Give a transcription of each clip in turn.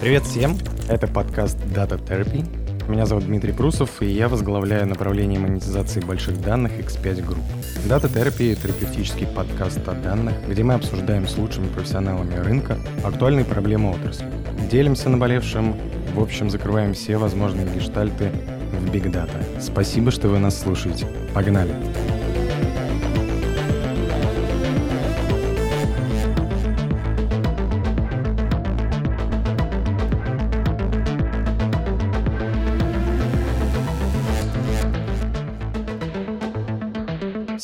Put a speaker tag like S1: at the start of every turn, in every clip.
S1: Привет всем! Это подкаст Data Therapy. Меня зовут Дмитрий Прусов, и я возглавляю направление монетизации больших данных X5 Group. Data Therapy — терапевтический подкаст о данных, где мы обсуждаем с лучшими профессионалами рынка актуальные проблемы отрасли. Делимся наболевшим, в общем, закрываем все возможные гештальты в Big Data. Спасибо, что вы нас слушаете. Погнали! Погнали!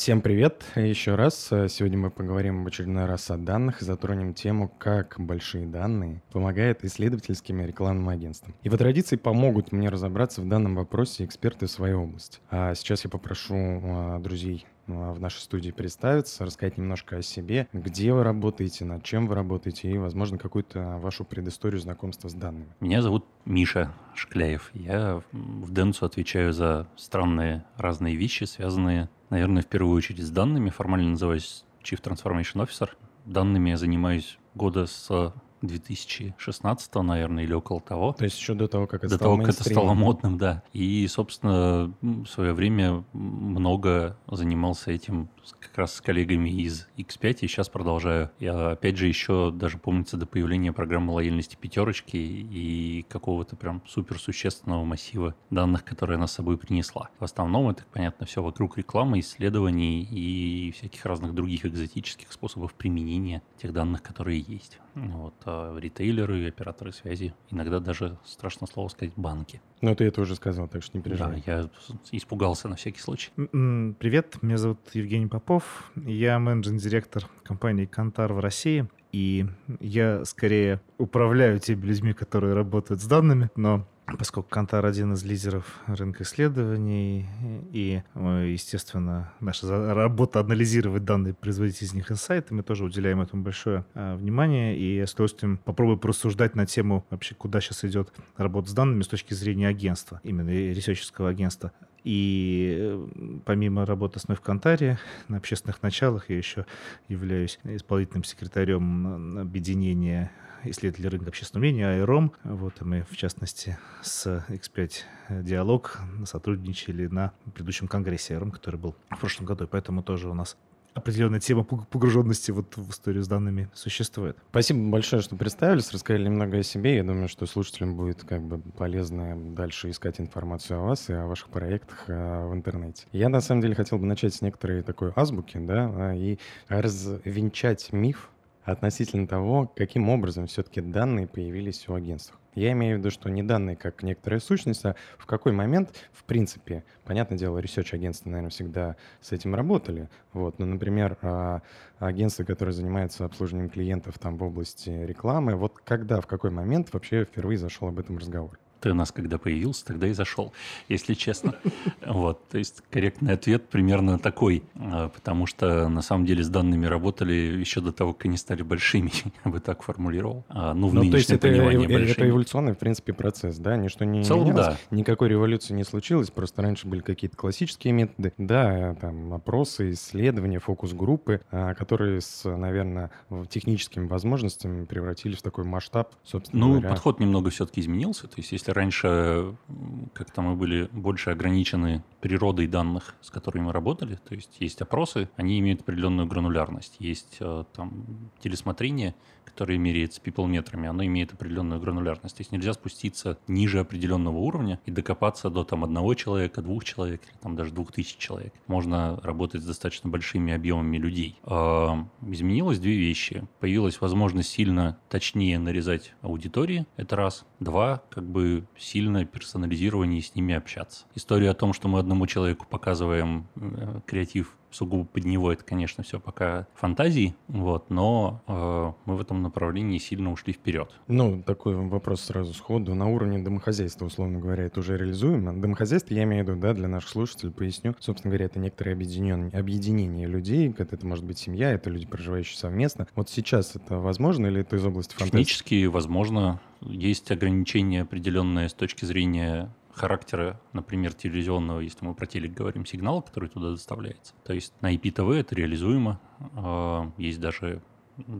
S1: Всем привет еще раз. Сегодня мы поговорим в очередной раз о данных и затронем тему, как большие данные помогают исследовательским и рекламным агентствам. И по традиции помогут мне разобраться в данном вопросе эксперты в своей области. А сейчас я попрошу а, друзей а, в нашей студии представиться, рассказать немножко о себе, где вы работаете, над чем вы работаете и, возможно, какую-то вашу предысторию знакомства с данными.
S2: Меня зовут Миша Шкляев. Я в Денсу отвечаю за странные разные вещи, связанные Наверное, в первую очередь с данными. Формально называюсь Chief Transformation Officer. Данными я занимаюсь года с 2016, наверное, или около того.
S1: То есть еще до того, как это
S2: до
S1: стало
S2: того, как это стало модным, да. И, собственно, в свое время много занимался этим как раз с коллегами из X5, и сейчас продолжаю. Я, опять же, еще даже помнится до появления программы лояльности пятерочки и какого-то прям суперсущественного массива данных, которые она с собой принесла. В основном это, понятно, все вокруг рекламы, исследований и всяких разных других экзотических способов применения тех данных, которые есть. Вот, а ритейлеры, операторы связи, иногда даже, страшно слово сказать, банки.
S1: Ну, ты это уже сказал, так что не переживай.
S2: Да, я испугался на всякий случай.
S3: Привет, меня зовут Евгений Попов. Я менеджер-директор компании «Кантар» в России. И я скорее управляю теми людьми, которые работают с данными, но поскольку Кантар один из лидеров рынка исследований, и, естественно, наша работа анализировать данные, производить из них инсайты, мы тоже уделяем этому большое а, внимание, и я с удовольствием попробую порассуждать на тему вообще, куда сейчас идет работа с данными с точки зрения агентства, именно ресерчерского агентства. И э, помимо работы с мной в Кантаре, на общественных началах я еще являюсь исполнительным секретарем объединения исследователей рынка общественного мнения, АЭРОМ. Вот, и мы, в частности, с X5 Диалог сотрудничали на предыдущем конгрессе АЭРОМ, который был в прошлом году, и поэтому тоже у нас определенная тема погруженности вот в историю с данными существует.
S1: Спасибо большое, что представились, рассказали немного о себе. Я думаю, что слушателям будет как бы полезно дальше искать информацию о вас и о ваших проектах а, в интернете. Я на самом деле хотел бы начать с некоторой такой азбуки, да, а, и развенчать миф относительно того, каким образом все-таки данные появились у агентств. Я имею в виду, что не данные как некоторая сущность, а в какой момент, в принципе, понятное дело, research агентства, наверное, всегда с этим работали. Вот, но, например, а, агентства, которые занимаются обслуживанием клиентов там в области рекламы, вот когда, в какой момент вообще впервые зашел об этом разговор?
S2: Ты у нас когда появился, тогда и зашел, если честно. Вот, то есть корректный ответ примерно такой, а, потому что на самом деле с данными работали еще до того, как они стали большими, я бы так формулировал.
S1: А, ну, в ну, то есть это, это эволюционный, в принципе, процесс, да? Ничто не
S2: Целом, менялось, да.
S1: никакой революции не случилось, просто раньше были какие-то классические методы, да, там опросы, исследования, фокус-группы, а, которые с, наверное, техническими возможностями превратились в такой масштаб, собственно
S2: Ну,
S1: говоря.
S2: подход немного все-таки изменился, то есть если если раньше как-то мы были больше ограничены природой данных, с которыми мы работали, то есть есть опросы, они имеют определенную гранулярность, есть э, там телесмотрение, которое меряется пиплметрами, оно имеет определенную гранулярность. То есть нельзя спуститься ниже определенного уровня и докопаться до там одного человека, двух человек, или там даже двух тысяч человек. Можно работать с достаточно большими объемами людей. А, изменилось две вещи. Появилась возможность сильно точнее нарезать аудитории, это раз. Два, как бы сильно персонализирование и с ними общаться. История о том, что мы одному человеку показываем э, креатив сугубо под него это, конечно, все пока фантазии, вот, но э, мы в этом направлении сильно ушли вперед.
S1: Ну, такой вопрос сразу сходу. На уровне домохозяйства, условно говоря, это уже реализуемо. Домохозяйство, я имею в виду, да, для наших слушателей поясню. Собственно говоря, это некоторое объединение, объединение людей, это, это может быть семья, это люди, проживающие совместно. Вот сейчас это возможно или это из области фантастики?
S2: Технически возможно. Есть ограничения определенные с точки зрения характера, например, телевизионного, если мы про телек говорим, сигнала, который туда доставляется. То есть на IPTV это реализуемо. А, есть даже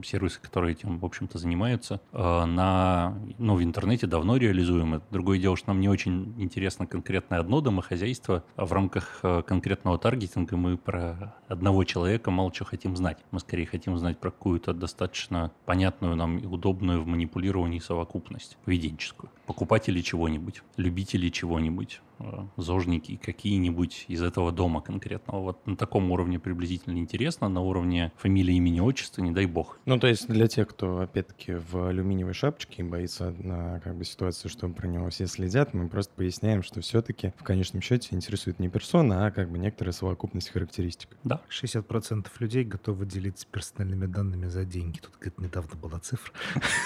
S2: сервисы, которые этим, в общем-то, занимаются, э, на, ну, в интернете давно реализуемы. Другое дело, что нам не очень интересно конкретное одно домохозяйство, а в рамках э, конкретного таргетинга мы про одного человека мало чего хотим знать. Мы скорее хотим знать про какую-то достаточно понятную нам и удобную в манипулировании совокупность поведенческую. Покупатели чего-нибудь, любители чего-нибудь, Э, зожники какие-нибудь из этого дома конкретного. Вот на таком уровне приблизительно интересно, на уровне фамилии, имени, отчества, не дай бог.
S1: Ну, то есть для тех, кто, опять-таки, в алюминиевой шапочке и боится на как бы ситуации, что про него все следят, мы просто поясняем, что все-таки в конечном счете интересует не персона, а как бы некоторая совокупность характеристик.
S2: Да.
S3: 60% людей готовы делиться персональными данными за деньги. Тут говорит, недавно была цифра.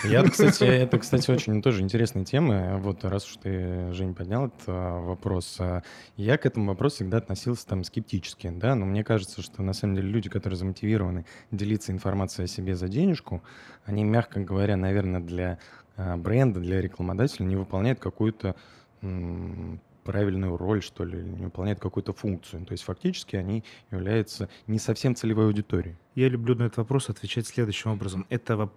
S1: Я, кстати, это, кстати, очень тоже интересная тема. Вот раз уж ты, Жень, поднял этот вопрос, вопрос. А я к этому вопросу всегда относился там скептически, да, но мне кажется, что на самом деле люди, которые замотивированы делиться информацией о себе за денежку, они, мягко говоря, наверное, для а, бренда, для рекламодателя не выполняют какую-то правильную роль, что ли, не выполняют какую-то функцию. То есть фактически они являются не совсем целевой аудиторией.
S3: Я люблю на этот вопрос отвечать следующим образом. Это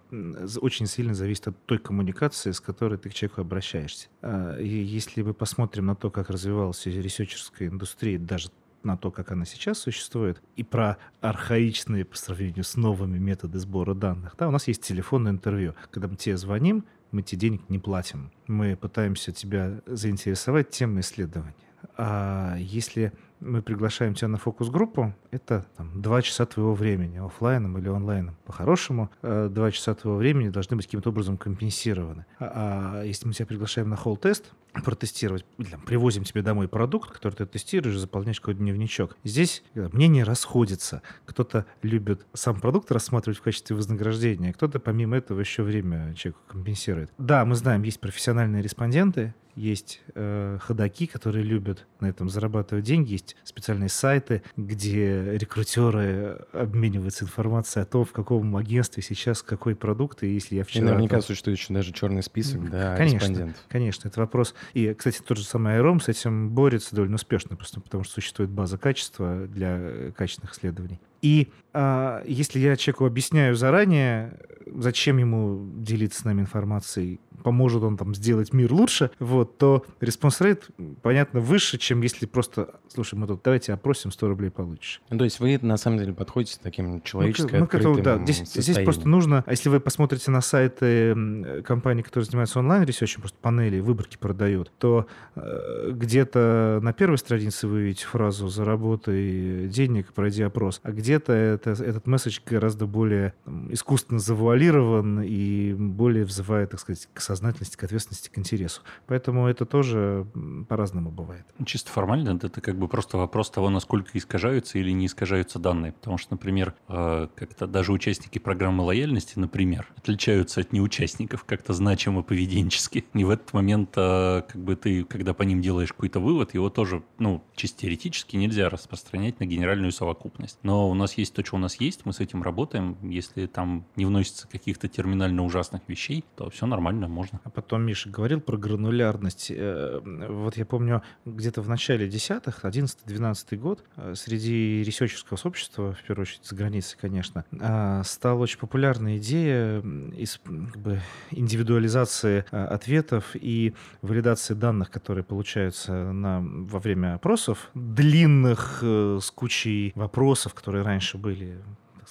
S3: очень сильно зависит от той коммуникации, с которой ты к человеку обращаешься. А, и если мы посмотрим на то, как развивалась ресерчерская индустрия, даже на то, как она сейчас существует, и про архаичные по сравнению с новыми методы сбора данных. Да, у нас есть телефонное интервью. Когда мы тебе звоним, мы тебе денег не платим. Мы пытаемся тебя заинтересовать темой исследования. А если мы приглашаем тебя на фокус-группу, это там, два часа твоего времени, офлайном или онлайном. По-хорошему, э, два часа твоего времени должны быть каким-то образом компенсированы. А, а если мы тебя приглашаем на холл-тест, протестировать, там, привозим тебе домой продукт, который ты тестируешь, заполняешь какой-то дневничок. Здесь э, мнения расходятся. Кто-то любит сам продукт рассматривать в качестве вознаграждения, кто-то помимо этого еще время человеку компенсирует. Да, мы знаем, есть профессиональные респонденты, есть э, ходаки, которые любят на этом зарабатывать деньги, есть специальные сайты, где рекрутеры обмениваются информацией о том, в каком агентстве сейчас какой продукт, и если я вчера... И
S1: наверняка там... существует еще даже черный список, да,
S3: конечно,
S1: респондентов.
S3: Конечно, это вопрос. И, кстати, тот же самый ОИРОМ с этим борется довольно успешно, просто потому что существует база качества для качественных исследований. И а, если я человеку объясняю заранее, зачем ему делиться с нами информацией, поможет он там сделать мир лучше, вот, то response rate, понятно, выше, чем если просто, слушай, мы тут давайте опросим, 100 рублей получишь.
S1: Ну, то есть вы на самом деле подходите таким человеческим ну,
S3: ну, да, здесь, здесь просто нужно, а если вы посмотрите на сайты компаний, которые занимаются онлайн-ресерчем, просто панели, выборки продают, то э, где-то на первой странице вы видите фразу «заработай денег, пройди опрос», а где-то это, этот месседж гораздо более там, искусственно завуалирован и более взывает, так сказать, к сознательности, к ответственности, к интересу. Поэтому это тоже по-разному бывает.
S2: Чисто формально это как бы просто вопрос того, насколько искажаются или не искажаются данные. Потому что, например, э, как-то даже участники программы лояльности, например, отличаются от неучастников как-то значимо поведенчески. И в этот момент э, как бы ты, когда по ним делаешь какой-то вывод, его тоже, ну, чисто теоретически нельзя распространять на генеральную совокупность. Но у нас есть то, что у нас есть, мы с этим работаем. Если там не вносится каких-то терминально ужасных вещей, то все нормально, можно.
S3: А потом Миша говорил про гранулярность. Э, вот я помню, где-то в начале десятых, 11-12 год, э, среди ресерчерского сообщества, в первую очередь за границей, конечно, э, стала очень популярная идея из как бы, индивидуализации ответов и валидации данных, которые получаются на, во время опросов, длинных, с кучей вопросов, которые раньше были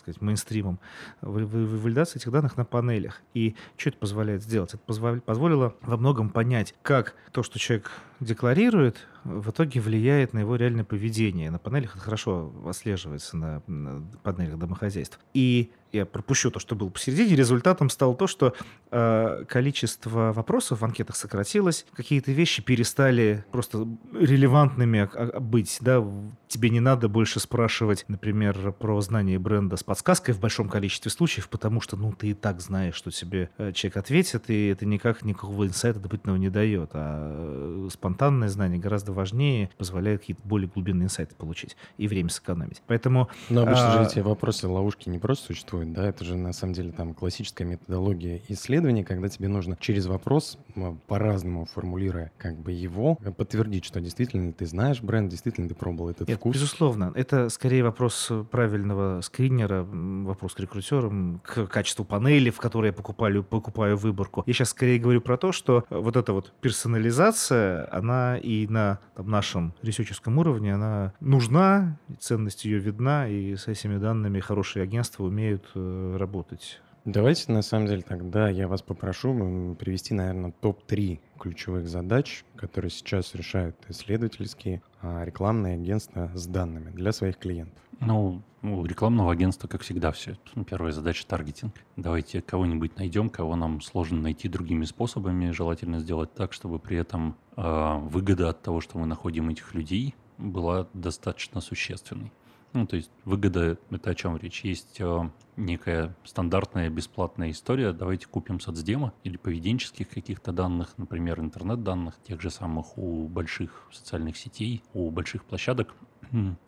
S3: сказать, мейнстримом, валидация этих данных на панелях. И что это позволяет сделать? Это позволило во многом понять, как то, что человек декларирует, в итоге влияет на его реальное поведение. На панелях это хорошо отслеживается на, на панелях домохозяйств. И я пропущу то, что было посередине, результатом стало то, что э, количество вопросов в анкетах сократилось, какие-то вещи перестали просто релевантными быть. Да? Тебе не надо больше спрашивать, например, про знание бренда с подсказкой в большом количестве случаев, потому что ну, ты и так знаешь, что тебе э, человек ответит, и это никак никакого инсайта дополнительного не дает. А э, спонтанное знание гораздо важнее, позволяет какие-то более глубинные инсайты получить и время сэкономить. Поэтому...
S1: Но обычно а... же эти вопросы ловушки не просто существуют, да, это же на самом деле там классическая методология исследования, когда тебе нужно через вопрос, по-разному формулируя как бы его, подтвердить, что действительно ты знаешь бренд, действительно ты пробовал этот
S3: Нет,
S1: вкус.
S3: Безусловно, это скорее вопрос правильного скринера, вопрос к рекрутерам, к качеству панели, в которой я покупаю, покупаю выборку. Я сейчас скорее говорю про то, что вот эта вот персонализация, она и на там, нашем ресерческом уровне, она нужна, ценность ее видна, и с этими данными хорошие агентства умеют э, работать.
S1: Давайте, на самом деле, тогда я вас попрошу привести, наверное, топ-3 ключевых задач, которые сейчас решают исследовательские а, рекламные агентства с данными для своих клиентов.
S2: Ну, у рекламного агентства, как всегда, все. Первая задача – таргетинг. Давайте кого-нибудь найдем, кого нам сложно найти другими способами. Желательно сделать так, чтобы при этом э, выгода от того, что мы находим этих людей, была достаточно существенной. Ну, то есть выгода — это о чем речь? Есть э, некая стандартная бесплатная история. Давайте купим соцдемо или поведенческих каких-то данных, например, интернет-данных, тех же самых у больших социальных сетей, у больших площадок.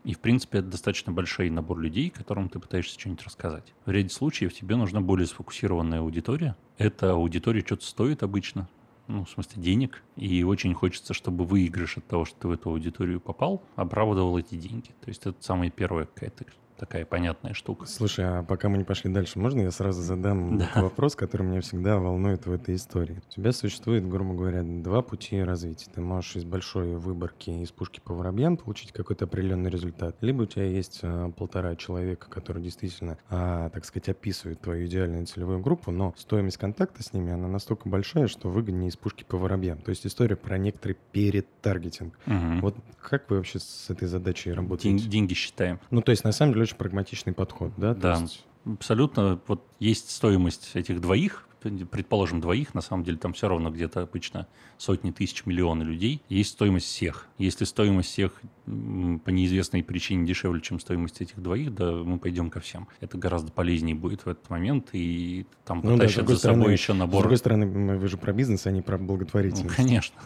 S2: И, в принципе, это достаточно большой набор людей, которым ты пытаешься что-нибудь рассказать. В ряде случаев тебе нужна более сфокусированная аудитория. Эта аудитория что-то стоит обычно ну, в смысле, денег, и очень хочется, чтобы выигрыш от того, что ты в эту аудиторию попал, оправдывал эти деньги. То есть это самая первая какая-то такая понятная штука.
S1: Слушай, а пока мы не пошли дальше, можно я сразу задам да. вопрос, который меня всегда волнует в этой истории? У тебя существует, грубо говоря, два пути развития. Ты можешь из большой выборки, из пушки по воробьям получить какой-то определенный результат. Либо у тебя есть а, полтора человека, которые действительно, а, так сказать, описывают твою идеальную целевую группу, но стоимость контакта с ними, она настолько большая, что выгоднее из пушки по воробьям. То есть история про некоторый перетаргетинг. Угу. Вот как вы вообще с этой задачей работаете?
S2: День, деньги считаем.
S1: Ну, то есть, на самом деле, очень прагматичный подход, да?
S2: Да, есть... абсолютно. Вот есть стоимость этих двоих, предположим, двоих, на самом деле там все равно где-то обычно сотни тысяч, миллионы людей, есть стоимость всех. Если стоимость всех по неизвестной причине дешевле, чем стоимость этих двоих, да мы пойдем ко всем. Это гораздо полезнее будет в этот момент, и там ну, потащат да, за стороны, собой еще набор. С
S1: другой стороны, вы же про бизнес, а не про благотворительность.
S2: Ну, конечно.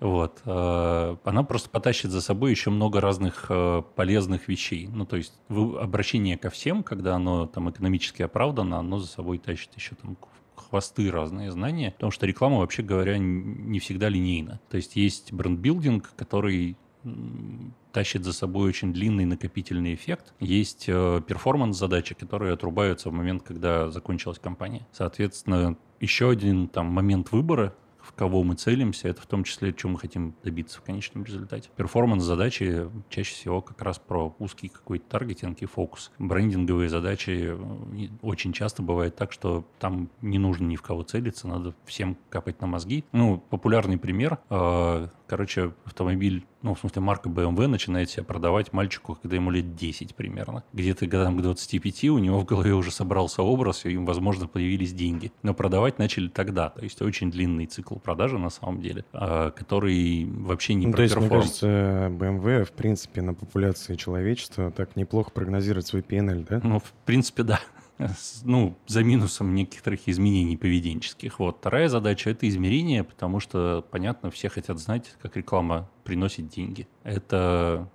S2: Вот. Э, она просто потащит за собой еще много разных э, полезных вещей. Ну, то есть обращение ко всем, когда оно там экономически оправдано, оно за собой тащит еще там хвосты разные знания, потому что реклама, вообще говоря, не всегда линейна. То есть есть брендбилдинг, который тащит за собой очень длинный накопительный эффект. Есть э, перформанс-задачи, которые отрубаются в момент, когда закончилась кампания. Соответственно, еще один там момент выбора кого мы целимся, это в том числе, чего мы хотим добиться в конечном результате. Перформанс-задачи чаще всего как раз про узкий какой-то таргетинг и фокус. Брендинговые задачи э, очень часто бывает так, что там не нужно ни в кого целиться, надо всем капать на мозги. Ну, популярный пример. Короче, автомобиль ну, в смысле, марка BMW начинает себя продавать мальчику, когда ему лет 10 примерно. Где-то годам к 25 у него в голове уже собрался образ, и им, возможно, появились деньги. Но продавать начали тогда. То есть очень длинный цикл продажи, на самом деле, а, который вообще не ну, про
S1: То есть, перформ. мне кажется, BMW, в принципе, на популяции человечества так неплохо прогнозирует свой PNL, да?
S2: Ну, в принципе, да ну, за минусом некоторых изменений поведенческих. Вот. Вторая задача – это измерение, потому что, понятно, все хотят знать, как реклама приносит деньги. Это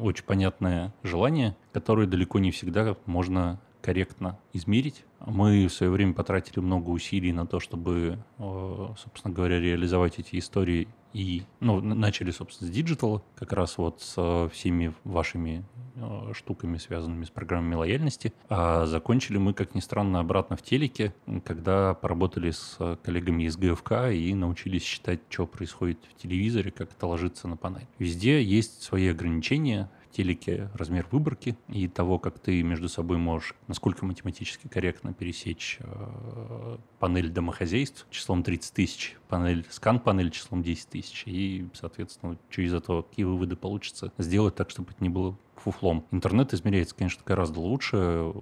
S2: очень понятное желание, которое далеко не всегда можно корректно измерить. Мы в свое время потратили много усилий на то, чтобы, э, собственно говоря, реализовать эти истории и ну, начали, собственно, с диджитала, как раз вот с э, всеми вашими э, штуками, связанными с программами лояльности. А закончили мы, как ни странно, обратно в телеке, когда поработали с коллегами из ГФК и научились считать, что происходит в телевизоре, как это ложится на панель. Везде есть свои ограничения, телеке размер выборки и того, как ты между собой можешь, насколько математически корректно пересечь э, панель домохозяйств числом 30 тысяч, панель, скан-панель числом 10 тысяч, и, соответственно, что из этого, какие выводы получится, сделать так, чтобы это не было фуфлом. Интернет измеряется, конечно, гораздо лучше.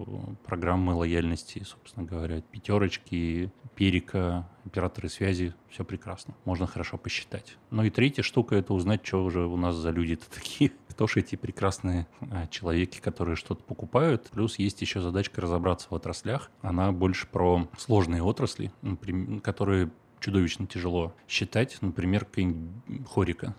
S2: Программы лояльности, собственно говоря, пятерочки, перика, операторы связи, все прекрасно. Можно хорошо посчитать. Ну и третья штука — это узнать, что уже у нас за люди-то такие. Же эти прекрасные а, человеки, которые что-то покупают. Плюс есть еще задачка разобраться в отраслях. Она больше про сложные отрасли, которые чудовищно тяжело считать. Например, хорика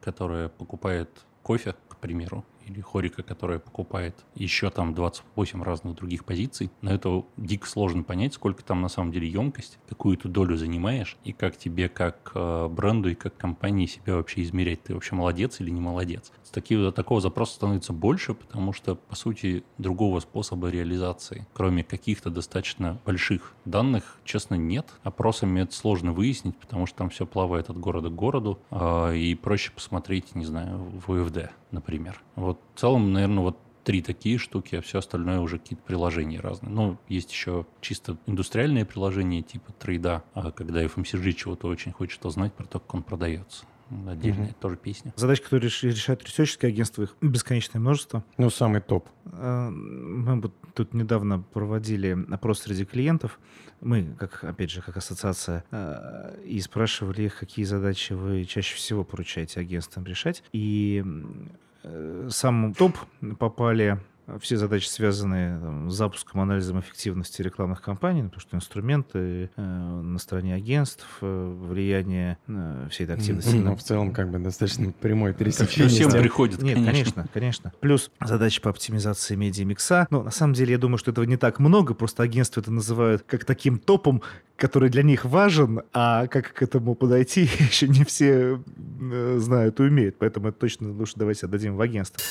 S2: которая покупает кофе, к примеру, или Хорика, которая покупает еще там 28 разных других позиций. Но это дико сложно понять, сколько там на самом деле емкость, какую ты долю занимаешь, и как тебе как э, бренду и как компании себя вообще измерять. Ты вообще молодец или не молодец. С такие, такого запроса становится больше, потому что, по сути, другого способа реализации, кроме каких-то достаточно больших данных, честно, нет. Опросами это сложно выяснить, потому что там все плавает от города к городу, э, и проще посмотреть, не знаю, в УФД, например. Вот в целом, наверное, вот три такие штуки, а все остальное уже какие-то приложения разные. Ну, есть еще чисто индустриальные приложения типа трейда, а когда FMCG чего-то очень хочет узнать про то, как он продается. Отдельная угу. тоже песня.
S3: Задачи, которые решают ресерческие агентства, их бесконечное множество.
S1: Ну, самый топ.
S3: А, мы вот тут недавно проводили опрос среди клиентов. Мы, как, опять же, как ассоциация, а, и спрашивали их, какие задачи вы чаще всего поручаете агентствам решать. И сам топ попали все задачи, связанные там, с запуском, анализом эффективности рекламных кампаний, потому что инструменты э, на стороне агентств, э, влияние э, всей этой активности.
S1: Ну, в целом, как бы достаточно прямой пересечение.
S2: Всем приходит,
S3: Нет, конечно. конечно, конечно. Плюс задачи по оптимизации медиа-микса. Но на самом деле, я думаю, что этого не так много, просто агентства это называют как таким топом, который для них важен, а как к этому подойти, еще не все э, знают и умеют. Поэтому это точно лучше давайте отдадим в агентство.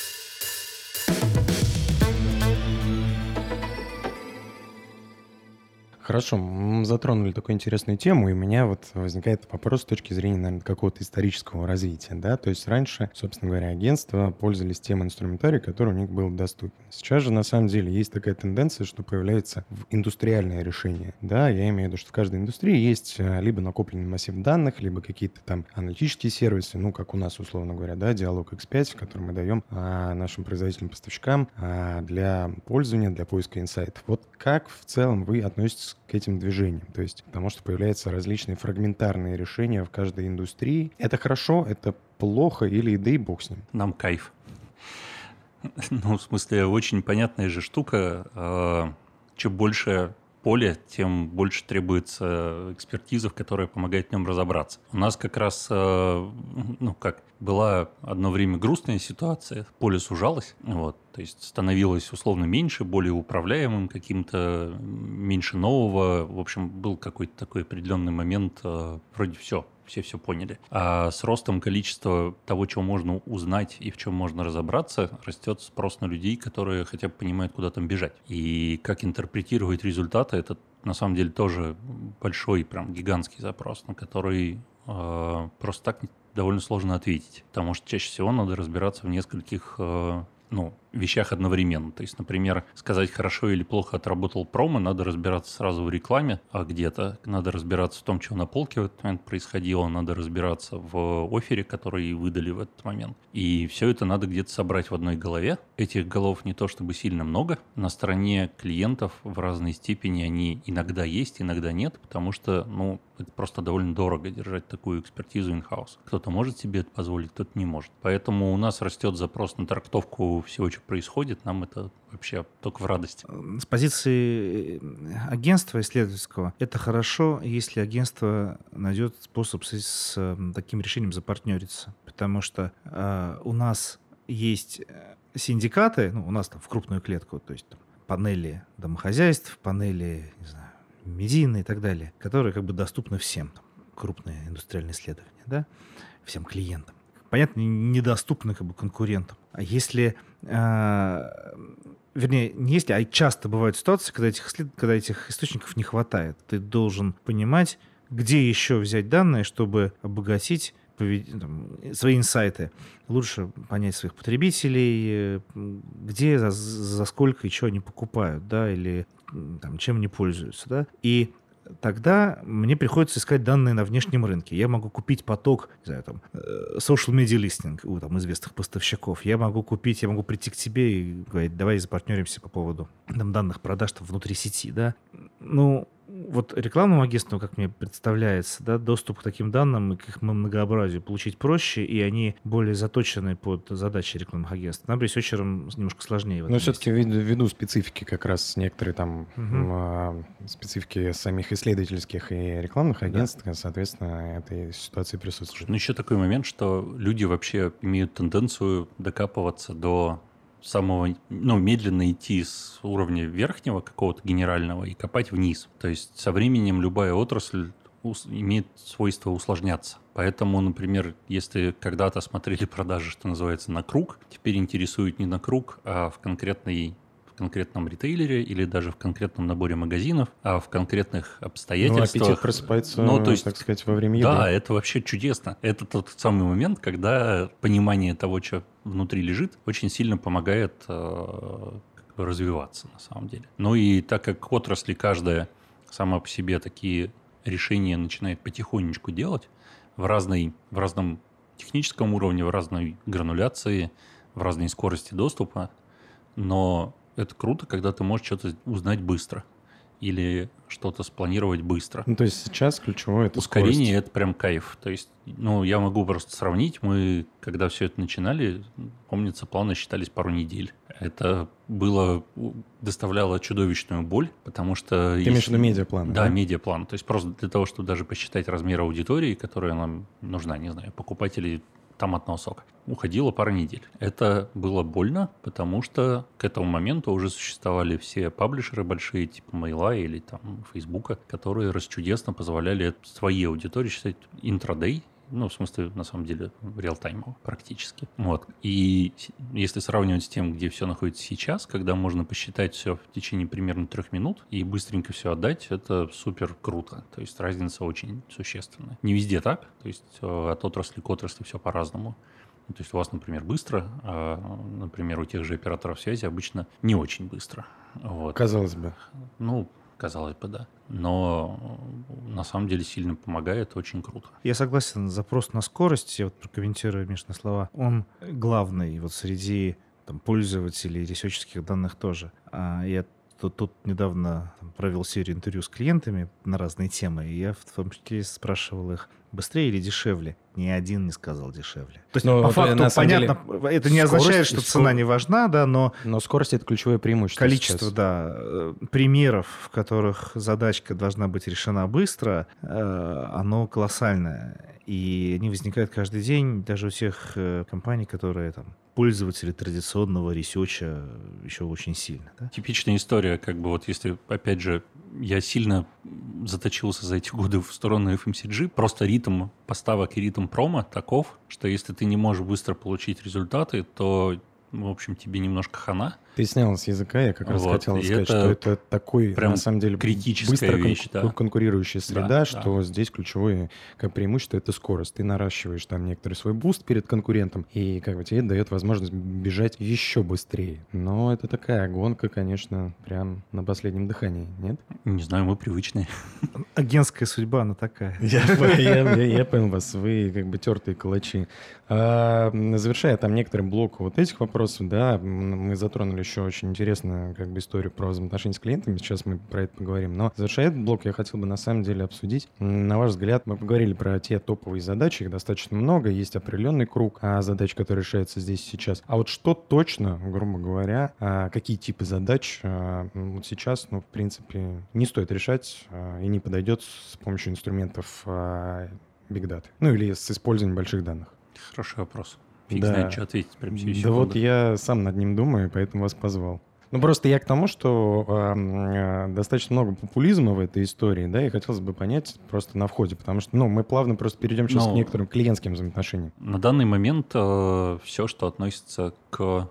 S1: Хорошо, мы затронули такую интересную тему, и у меня вот возникает вопрос с точки зрения, наверное, какого-то исторического развития, да, то есть раньше, собственно говоря, агентства пользовались тем инструментарием, который у них был доступен. Сейчас же, на самом деле, есть такая тенденция, что появляется индустриальное решение, да, я имею в виду, что в каждой индустрии есть а, либо накопленный массив данных, либо какие-то там аналитические сервисы, ну, как у нас, условно говоря, да, диалог X5, который мы даем а, нашим производителям-поставщикам а, для пользования, для поиска инсайтов. Вот как в целом вы относитесь к этим движениям. То есть потому что появляются различные фрагментарные решения в каждой индустрии. Это хорошо, это плохо или да и бог с ним.
S2: Нам кайф. Ну, в смысле, очень понятная же штука. А, чем больше поле, тем больше требуется экспертизов, которая помогает в нем разобраться. У нас как раз, э, ну как, была одно время грустная ситуация, поле сужалось, вот, то есть становилось условно меньше, более управляемым каким-то, меньше нового. В общем, был какой-то такой определенный момент, э, вроде все, все все поняли. А с ростом количества того, чего можно узнать и в чем можно разобраться, растет спрос на людей, которые хотя бы понимают, куда там бежать. И как интерпретировать результаты, это на самом деле тоже большой, прям гигантский запрос, на который э, просто так довольно сложно ответить. Потому что чаще всего надо разбираться в нескольких э, ну, вещах одновременно. То есть, например, сказать, хорошо или плохо отработал промо, надо разбираться сразу в рекламе, а где-то надо разбираться в том, что на полке в этот момент происходило, надо разбираться в офере, который выдали в этот момент. И все это надо где-то собрать в одной голове. Этих голов не то чтобы сильно много. На стороне клиентов в разной степени они иногда есть, иногда нет, потому что, ну, это просто довольно дорого держать такую экспертизу in-house. Кто-то может себе это позволить, кто-то не может. Поэтому у нас растет запрос на трактовку всего, что происходит, нам это вообще только в радость.
S3: С позиции э, агентства исследовательского это хорошо, если агентство найдет способ с, с таким решением запартнериться. Потому что э, у нас есть э, синдикаты, ну, у нас там в крупную клетку, то есть там, панели домохозяйств, панели, не знаю, медийные и так далее, которые как бы доступны всем, там, крупные индустриальные исследования, да, всем клиентам. Понятно, недоступны как бы конкурентам. А если, э, вернее, не если, а часто бывают ситуации, когда этих, когда этих источников не хватает. Ты должен понимать, где еще взять данные, чтобы обогатить свои инсайты, лучше понять своих потребителей, где, за, за сколько и что они покупают, да, или там, чем они пользуются, да. И тогда мне приходится искать данные на внешнем рынке. Я могу купить поток, не знаю, там, э, social media listing у там, известных поставщиков. Я могу купить, я могу прийти к тебе и говорить, давай запартнеримся по поводу там, данных продаж там, внутри сети, да. Ну, вот рекламному агентству, как мне представляется, да, доступ к таким данным и к их многообразию получить проще, и они более заточены под задачи рекламных агентств. Нам ресерчерам немножко сложнее.
S1: Но все-таки ввиду специфики как раз некоторые там угу. специфики самих исследовательских и рекламных агентств, да. соответственно, этой ситуации присутствует.
S2: Ну, еще такой момент, что люди вообще имеют тенденцию докапываться до самого, ну, медленно идти с уровня верхнего какого-то генерального и копать вниз. То есть со временем любая отрасль имеет свойство усложняться. Поэтому, например, если когда-то смотрели продажи, что называется, на круг, теперь интересует не на круг, а в конкретной конкретном ритейлере или даже в конкретном наборе магазинов, а в конкретных обстоятельствах. Ну,
S1: аппетит просыпается, ну, то есть, так сказать, во время еды.
S2: Да, это вообще чудесно. Это тот самый момент, когда понимание того, что внутри лежит, очень сильно помогает э, как бы развиваться на самом деле. Ну и так как отрасли каждая сама по себе такие решения начинает потихонечку делать в, разной, в разном техническом уровне, в разной грануляции, в разной скорости доступа, но это круто, когда ты можешь что-то узнать быстро или что-то спланировать быстро.
S1: Ну, то есть сейчас ключевое это
S2: Ускорение
S1: скорость.
S2: это прям кайф. То есть, ну, я могу просто сравнить. Мы, когда все это начинали, помнится, планы считались пару недель. Это было, доставляло чудовищную боль, потому что...
S1: Ты если... имеешь в виду медиаплан?
S2: Да, да, медиаплан. То есть просто для того, чтобы даже посчитать размер аудитории, которая нам нужна, не знаю, покупателей томатного сока. Уходила пара недель. Это было больно, потому что к этому моменту уже существовали все паблишеры большие, типа Мейла или там Фейсбука, которые расчудесно позволяли своей аудитории считать интрадей ну, в смысле, на самом деле, реалтаймово практически. Вот. И если сравнивать с тем, где все находится сейчас, когда можно посчитать все в течение примерно трех минут и быстренько все отдать, это супер круто. То есть разница очень существенная. Не везде так, то есть э, от отрасли к отрасли все по-разному. То есть у вас, например, быстро, а, например, у тех же операторов связи обычно не очень быстро. Вот.
S1: Казалось бы.
S2: Ну, казалось бы, да. Но на самом деле сильно помогает, очень круто.
S3: Я согласен, запрос на скорость, я вот прокомментирую Мишны слова, он главный вот среди там, пользователей ресерческих данных тоже. А я тут, тут недавно провел серию интервью с клиентами на разные темы, и я в том числе спрашивал их, быстрее или дешевле? Ни один не сказал дешевле. То есть, но по факту, понятно, деле, это не скорость, означает, что скор... цена не важна, да, но...
S1: Но скорость — это ключевое преимущество
S3: Количество,
S1: сейчас.
S3: да, э, примеров, в которых задачка должна быть решена быстро, э, оно колоссальное. И они возникают каждый день даже у тех э, компаний, которые там пользователи традиционного ресеча еще очень сильно. Да?
S2: Типичная история, как бы вот если, опять же, я сильно заточился за эти годы в сторону FMCG, просто ритм поставок и ритм промо таков, что если ты не можешь быстро получить результаты, то в общем, тебе немножко хана.
S1: Ты снял с языка, я как раз вот, хотел сказать, это что это такой, прям на самом деле,
S2: критическая быстро вещь,
S1: кон- да. конкурирующая среда, да, что да. здесь ключевое как преимущество — это скорость. Ты наращиваешь там некоторый свой буст перед конкурентом, и как бы тебе дает возможность бежать еще быстрее. Но это такая гонка, конечно, прям на последнем дыхании, нет?
S2: Не знаю, мы привычные.
S3: Агентская судьба, она такая.
S1: Я понял вас, вы как бы тертые калачи. А, завершая там некоторый блок вот этих вопросов, да, мы затронули еще очень интересную как бы историю про взаимоотношения с клиентами. Сейчас мы про это поговорим. Но завершая этот блок, я хотел бы на самом деле обсудить. На ваш взгляд, мы поговорили про те топовые задачи, их достаточно много, есть определенный круг а, задач, которые решаются здесь сейчас. А вот что точно, грубо говоря, а, какие типы задач а, вот сейчас, ну, в принципе, не стоит решать и не подойдет с помощью инструментов Big Data, ну или с использованием больших данных?
S2: Хороший вопрос. Фиг да. знает, что ответить прямо
S1: сейчас. Да вот я сам над ним думаю, поэтому вас позвал. Ну, просто я к тому, что э, достаточно много популизма в этой истории, да, и хотелось бы понять просто на входе, потому что, ну, мы плавно просто перейдем сейчас Но к некоторым клиентским взаимоотношениям.
S2: На данный момент э, все, что относится к,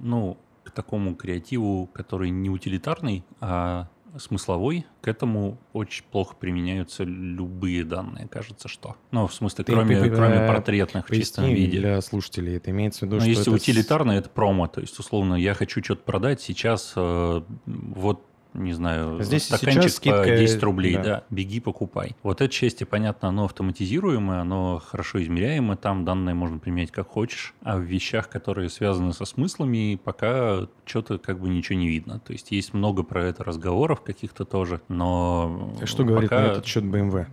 S2: ну, к такому креативу, который не утилитарный, а смысловой, к этому очень плохо применяются любые данные, кажется, что. Ну, в смысле, ты, кроме, ты, кроме портретных в чистом виде.
S1: для слушателей, это имеется в виду,
S2: Но что если это... утилитарно, это промо, то есть, условно, я хочу что-то продать, сейчас э, вот не знаю,
S1: Здесь
S2: стаканчик
S1: скидка,
S2: по 10 рублей,
S1: да.
S2: да. беги, покупай. Вот это счастье, понятно, оно автоматизируемое, оно хорошо измеряемое, там данные можно применять как хочешь, а в вещах, которые связаны со смыслами, пока что-то как бы ничего не видно. То есть есть много про это разговоров каких-то тоже, но
S1: Что говорит
S2: пока
S1: на этот счет BMW?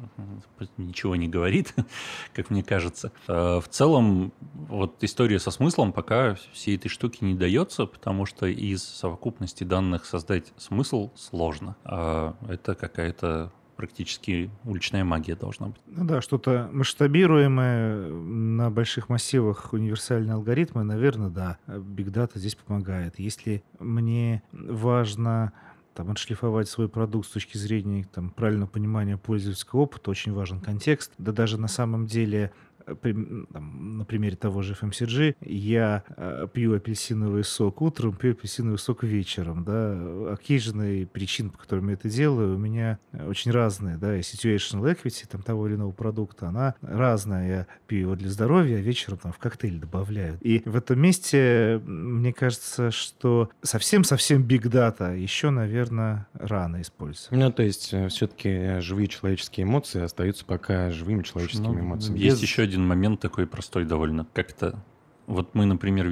S2: ничего не говорит, как мне кажется. А, В целом, вот история со смыслом пока всей этой штуки не дается, потому что из совокупности данных создать смысл сложно. А это какая-то практически уличная магия должна быть.
S3: Ну да, что-то масштабируемое на больших массивах универсальные алгоритмы, наверное, да. Data здесь помогает. Если мне важно там, отшлифовать свой продукт с точки зрения там, правильного понимания пользовательского опыта, очень важен контекст. Да даже на самом деле там, на примере того же FMCG, я э, пью апельсиновый сок утром, пью апельсиновый сок вечером, да, окейженные причины, по которым я это делаю, у меня э, очень разные, да, и situational equity там того или иного продукта, она разная, я пью его для здоровья, а вечером там в коктейль добавляю. И в этом месте, мне кажется, что совсем-совсем big data еще, наверное, рано использовать.
S1: Ну, то есть, все-таки живые человеческие эмоции остаются пока живыми человеческими
S2: Ну,
S1: эмоциями.
S2: Есть
S1: Без-
S2: еще один момент такой простой довольно. Как-то вот мы, например,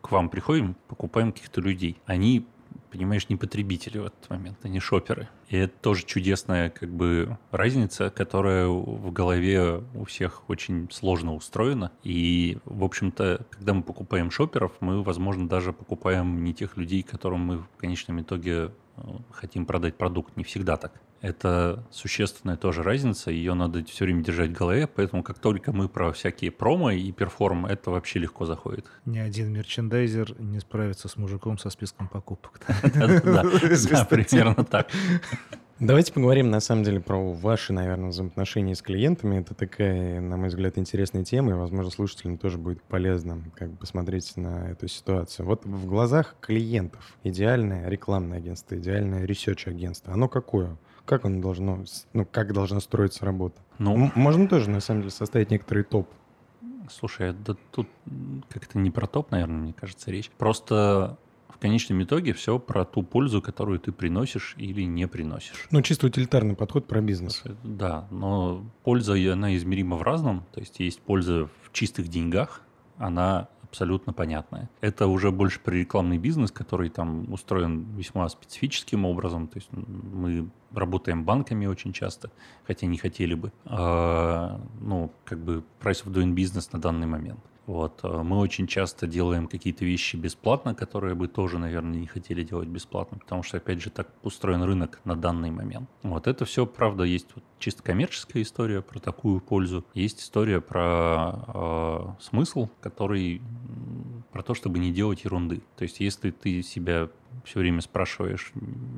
S2: к вам приходим, покупаем каких-то людей. Они, понимаешь, не потребители в этот момент, они шоперы. И это тоже чудесная как бы разница, которая в голове у всех очень сложно устроена. И, в общем-то, когда мы покупаем шоперов, мы, возможно, даже покупаем не тех людей, которым мы в конечном итоге э, хотим продать продукт. Не всегда так. Это существенная тоже разница, ее надо все время держать в голове, поэтому как только мы про всякие промо и perform, это вообще легко заходит.
S3: Ни один мерчендайзер не справится с мужиком со списком покупок.
S2: Да, примерно так.
S1: Давайте поговорим, на самом деле, про ваши, наверное, взаимоотношения с клиентами. Это такая, на мой взгляд, интересная тема, и, возможно, слушателям тоже будет полезно как бы посмотреть на эту ситуацию. Вот в глазах клиентов идеальное рекламное агентство, идеальное research-агентство, оно какое? Как оно должно, ну, как должна строиться работа?
S2: Ну,
S1: Можно тоже, на самом деле, составить некоторый топ.
S2: Слушай, да тут как-то не про топ, наверное, мне кажется, речь. Просто в конечном итоге все про ту пользу, которую ты приносишь или не приносишь.
S1: Ну, чисто утилитарный подход про бизнес.
S2: Слушай, Да, но польза, она измерима в разном. То есть есть польза в чистых деньгах, она абсолютно понятная. Это уже больше про рекламный бизнес, который там устроен весьма специфическим образом. То есть мы работаем банками очень часто, хотя не хотели бы. А, ну, как бы price of doing business на данный момент. Вот. а Мы очень часто делаем какие-то вещи бесплатно, которые бы тоже, наверное, не хотели делать бесплатно, потому что, опять же, так устроен рынок на данный момент. Вот это все, правда, есть вот чисто коммерческая история про такую пользу. Есть история про э, смысл, который про то, чтобы не делать ерунды. То есть, если ты себя все время спрашиваешь,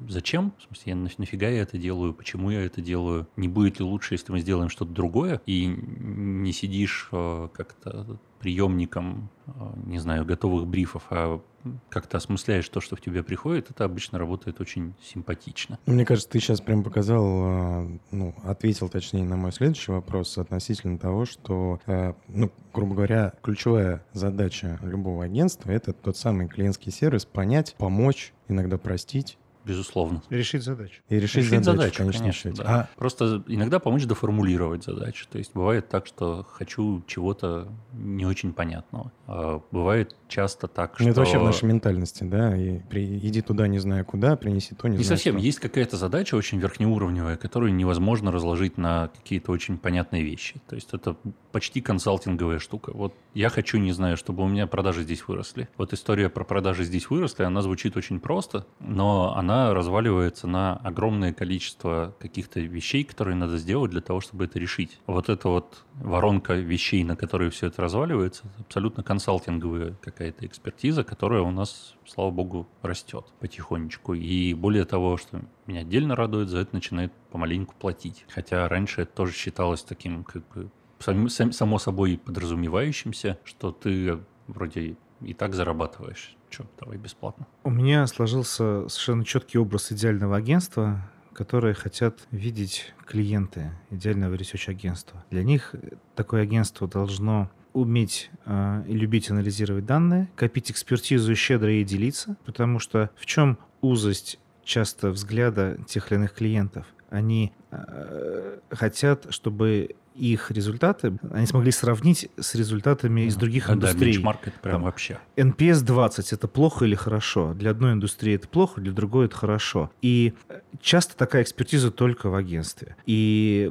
S2: зачем, в смысле, я наф- нафига я это делаю, почему я это делаю, не будет ли лучше, если мы сделаем что-то другое, и не сидишь э, как-то приемником, э, не знаю, готовых брифов, а как-то осмысляешь то, что в тебе приходит, это обычно работает очень симпатично.
S1: Мне кажется, ты сейчас прям показал, э, ну, ответил, точнее, на мой следующий вопрос относительно того, что, э, ну, грубо говоря, ключевая задача любого агентства — это тот самый клиентский сервис, понять, помочь, иногда простить
S2: Безусловно.
S3: Решить задачу.
S1: и решить,
S2: Решить
S1: задачу,
S2: задачу, конечно,
S1: счете.
S2: да.
S1: А
S2: Просто иногда помочь доформулировать задачу. То есть бывает так, что хочу чего-то не очень понятного. А бывает часто так, что...
S1: ну, это вообще в нашей ментальности, да, и при- иди туда, не знаю куда, принеси то, не,
S2: Не
S1: знаю
S2: совсем.
S1: что.
S2: Есть какая-то задача очень верхнеуровневая, которую невозможно разложить на какие-то очень понятные вещи. То есть это почти консалтинговая штука. Вот я хочу, не знаю, чтобы у меня продажи здесь выросли. Вот история про продажи здесь выросли, она звучит очень просто, но она разваливается на огромное количество каких-то вещей, которые надо сделать для того, чтобы это решить. Вот эта вот воронка вещей, на которые все это разваливается, это абсолютно консалтинговая какая-то экспертиза, которая у нас, слава богу, растет потихонечку. И более того, что меня отдельно радует, за это начинает помаленьку платить. Хотя раньше это тоже считалось таким, как бы, сам- сам- само собой подразумевающимся, что ты вроде и так зарабатываешь. Че, давай бесплатно.
S3: У меня сложился совершенно четкий образ идеального агентства, которые хотят видеть клиенты идеального research-агентства. Для них такое агентство должно уметь э, и любить анализировать данные, копить экспертизу и щедро ей делиться, потому что в чем узость часто взгляда тех или иных клиентов. Они э, хотят, чтобы их результаты, они смогли сравнить с результатами из других
S2: да,
S3: индустрий.
S2: бенчмарк это прям
S3: Там,
S2: вообще.
S3: NPS 20 это плохо или хорошо? Для одной индустрии это плохо, для другой это хорошо. И э, часто такая экспертиза только в агентстве. И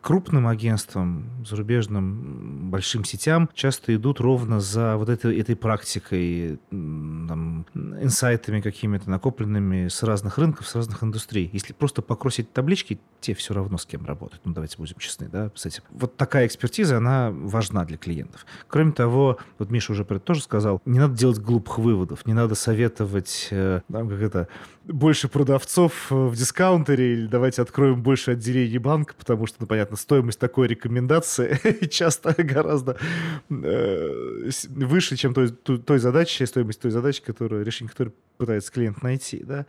S3: крупным агентствам, зарубежным большим сетям часто идут ровно за вот этой, этой практикой, там, инсайтами какими-то накопленными с разных рынков, с разных индустрий. Если просто покросить таблички, те все равно с кем работать. Ну, давайте будем честны честны, да, с этим. Вот такая экспертиза, она важна для клиентов. Кроме того, вот Миша уже про это тоже сказал, не надо делать глупых выводов, не надо советовать, э, там, как это, больше продавцов э, в дискаунтере или давайте откроем больше отделений банка, потому что, ну, понятно, стоимость такой рекомендации часто гораздо э, выше, чем той, задачи, стоимость той задачи, которую, решение которой пытается клиент найти, да,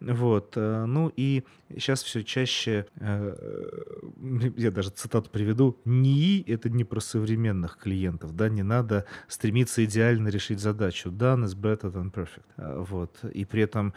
S3: вот, ну и сейчас все чаще, я даже цитату приведу, НИИ — это не про современных клиентов, да, не надо стремиться идеально решить задачу, done is better than perfect, вот, и при этом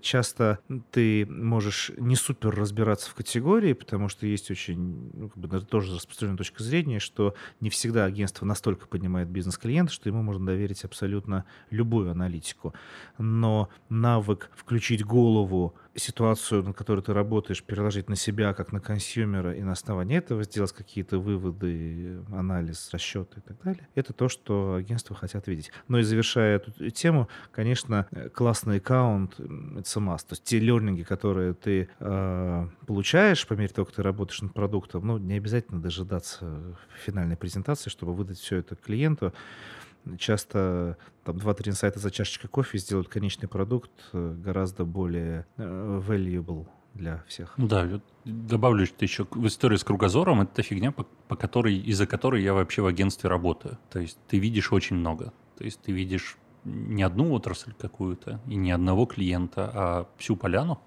S3: часто ты можешь не супер разбираться в категории, потому что есть очень, ну, как бы, тоже распространенная точка зрения, что не всегда агентство настолько понимает бизнес клиента, что ему можно доверить абсолютно любую аналитику. Но навык включить голову ситуацию, на которой ты работаешь, переложить на себя, как на консюмера, и на основании этого сделать какие-то выводы, анализ, расчеты и так далее, это то, что агентства хотят видеть. Но и завершая эту тему, конечно, классный аккаунт — это must. То есть те лернинги, которые ты э, получаешь по мере того, как ты работаешь над продуктом, ну, не обязательно дожидаться финальной презентации, чтобы выдать все это клиенту часто там 2-3 инсайта за чашечкой кофе сделают конечный продукт э, гораздо более э, valuable для всех.
S2: Да, добавлю что еще в истории с кругозором, это та фигня, по, по которой, из-за которой я вообще в агентстве работаю. То есть ты видишь очень много. То есть ты видишь не одну отрасль какую-то и не одного клиента, а всю поляну.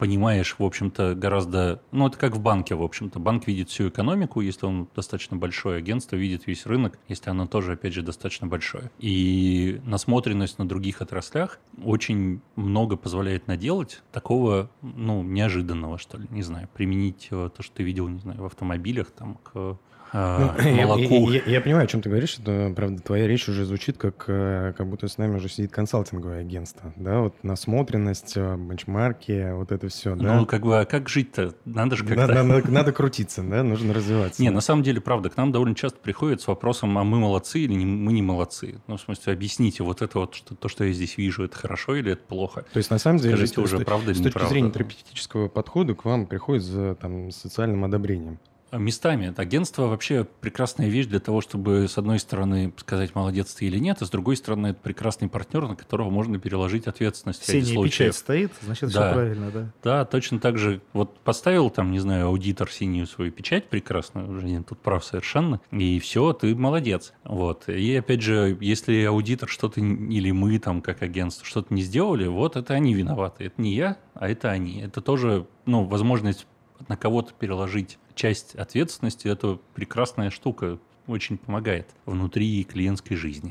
S2: Понимаешь, в общем-то, гораздо... Ну, это как в банке, в общем-то. Банк видит всю экономику, если он достаточно большое агентство видит весь рынок, если оно тоже, опять же, достаточно большое. И насмотренность на других отраслях очень много позволяет наделать такого, ну, неожиданного, что ли, не знаю, применить э, то, что ты видел, не знаю, в автомобилях, там, к
S1: ну, молоку. Я, я, я понимаю, о чем ты говоришь. Это, правда, твоя речь уже звучит, как, э, как будто с нами уже сидит консалтинговое агентство. Да, вот насмотренность, э, бенчмарки, вот это все. Да?
S2: Ну, как бы, а как жить-то? Надо же как-то...
S1: Надо, надо, надо крутиться, да, нужно развиваться.
S2: Не, на самом деле, правда, к нам довольно часто приходят с вопросом, а мы молодцы или не, мы не молодцы? Ну, в смысле, объясните, вот это вот, что, то, что я здесь вижу, это хорошо или это плохо?
S1: То есть, на самом деле,
S2: Скажите уже, правда или
S1: С
S2: точки
S1: неправда? зрения терапевтического подхода к вам приходит за там, социальным одобрением.
S2: Местами. Агентство вообще прекрасная вещь для того, чтобы, с одной стороны, сказать, молодец ты или нет, а с другой стороны, это прекрасный партнер, на которого можно переложить ответственность
S3: ряде печать стоит, значит, да. все правильно, да?
S2: Да, точно так же. Вот поставил там, не знаю, аудитор синюю свою печать прекрасную, уже нет тут прав совершенно, и все, ты молодец. Вот. И опять же, если аудитор что-то, или мы там, как агентство, что-то не сделали, вот это они виноваты. Это не я, а это они. Это тоже, ну, возможность на кого-то переложить часть ответственности – это прекрасная штука, очень помогает внутри клиентской жизни.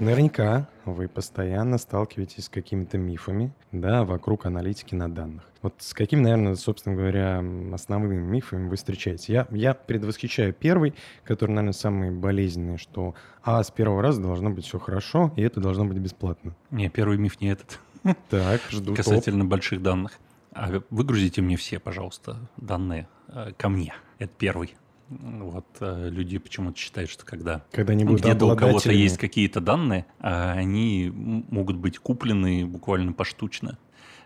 S1: Наверняка вы постоянно сталкиваетесь с какими-то мифами, да, вокруг аналитики на данных. Вот с какими, наверное, собственно говоря, основными мифами вы встречаете? Я, я предвосхищаю первый, который, наверное, самый болезненный, что а с первого раза должно быть все хорошо, и это должно быть бесплатно.
S2: Не, первый миф не этот.
S1: Так, жду.
S2: Касательно топ. больших данных. А выгрузите мне все, пожалуйста, данные э, ко мне. Это первый. Вот э, люди почему-то считают, что когда,
S1: когда
S2: где-то у кого-то есть какие-то данные, а они могут быть куплены буквально поштучно.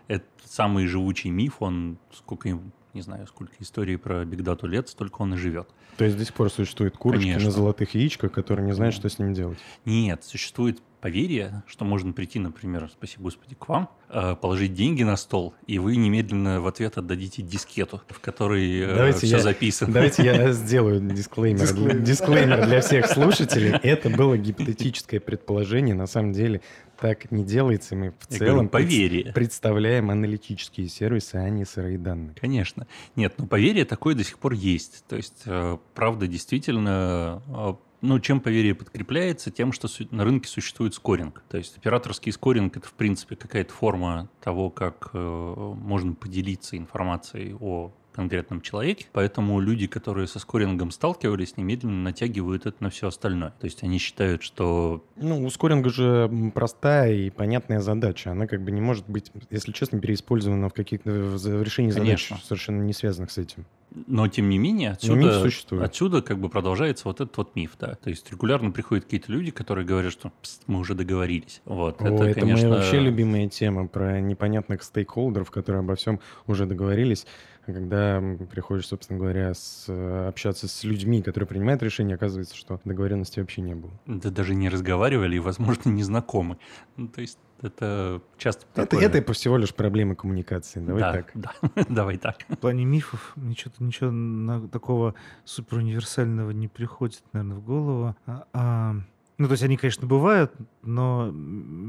S2: Это самый живучий миф, он сколько не знаю, сколько историй про бигдату лет, столько он и живет.
S1: То есть до сих пор существуют курочки Конечно. на золотых яичках, которые не знают, что с ним делать?
S2: Нет, существует поверье, что можно прийти, например, спасибо Господи, к вам, э, положить деньги на стол, и вы немедленно в ответ отдадите дискету, в которой э, давайте все я, записано.
S1: Давайте я сделаю дисклеймер. Дисклеймер для всех слушателей. Это было гипотетическое предположение. На самом деле так не делается. Мы в целом говорю,
S2: поверье.
S1: представляем аналитические сервисы, а не сырые данные.
S2: Конечно. Нет, но поверье такое до сих пор есть. То есть, э, правда, действительно ну, чем поверье подкрепляется? Тем, что на рынке существует скоринг. То есть операторский скоринг – это, в принципе, какая-то форма того, как э, можно поделиться информацией о конкретном человеке, поэтому люди, которые со скорингом сталкивались, немедленно натягивают это на все остальное. То есть они считают, что...
S1: Ну, у скоринга же простая и понятная задача. Она как бы не может быть, если честно, переиспользована в каких-то в решении задач, совершенно не связанных с этим.
S2: Но, тем не менее, отсюда, отсюда как бы продолжается вот этот вот миф, да. То есть регулярно приходят какие-то люди, которые говорят, что мы уже договорились. Вот,
S1: О, это, это конечно... моя вообще любимая тема про непонятных стейкхолдеров, которые обо всем уже договорились когда приходишь, собственно говоря, с, э, общаться с людьми, которые принимают решения, оказывается, что договоренности вообще не было.
S2: Да даже не разговаривали и, возможно, не знакомы. Ну, то есть это часто
S1: это, такое... это всего лишь проблема коммуникации. Давай да, так.
S2: Да, давай так.
S3: В плане мифов ничего, ничего такого супер универсального не приходит, наверное, в голову. А, а ну, то есть они, конечно, бывают, но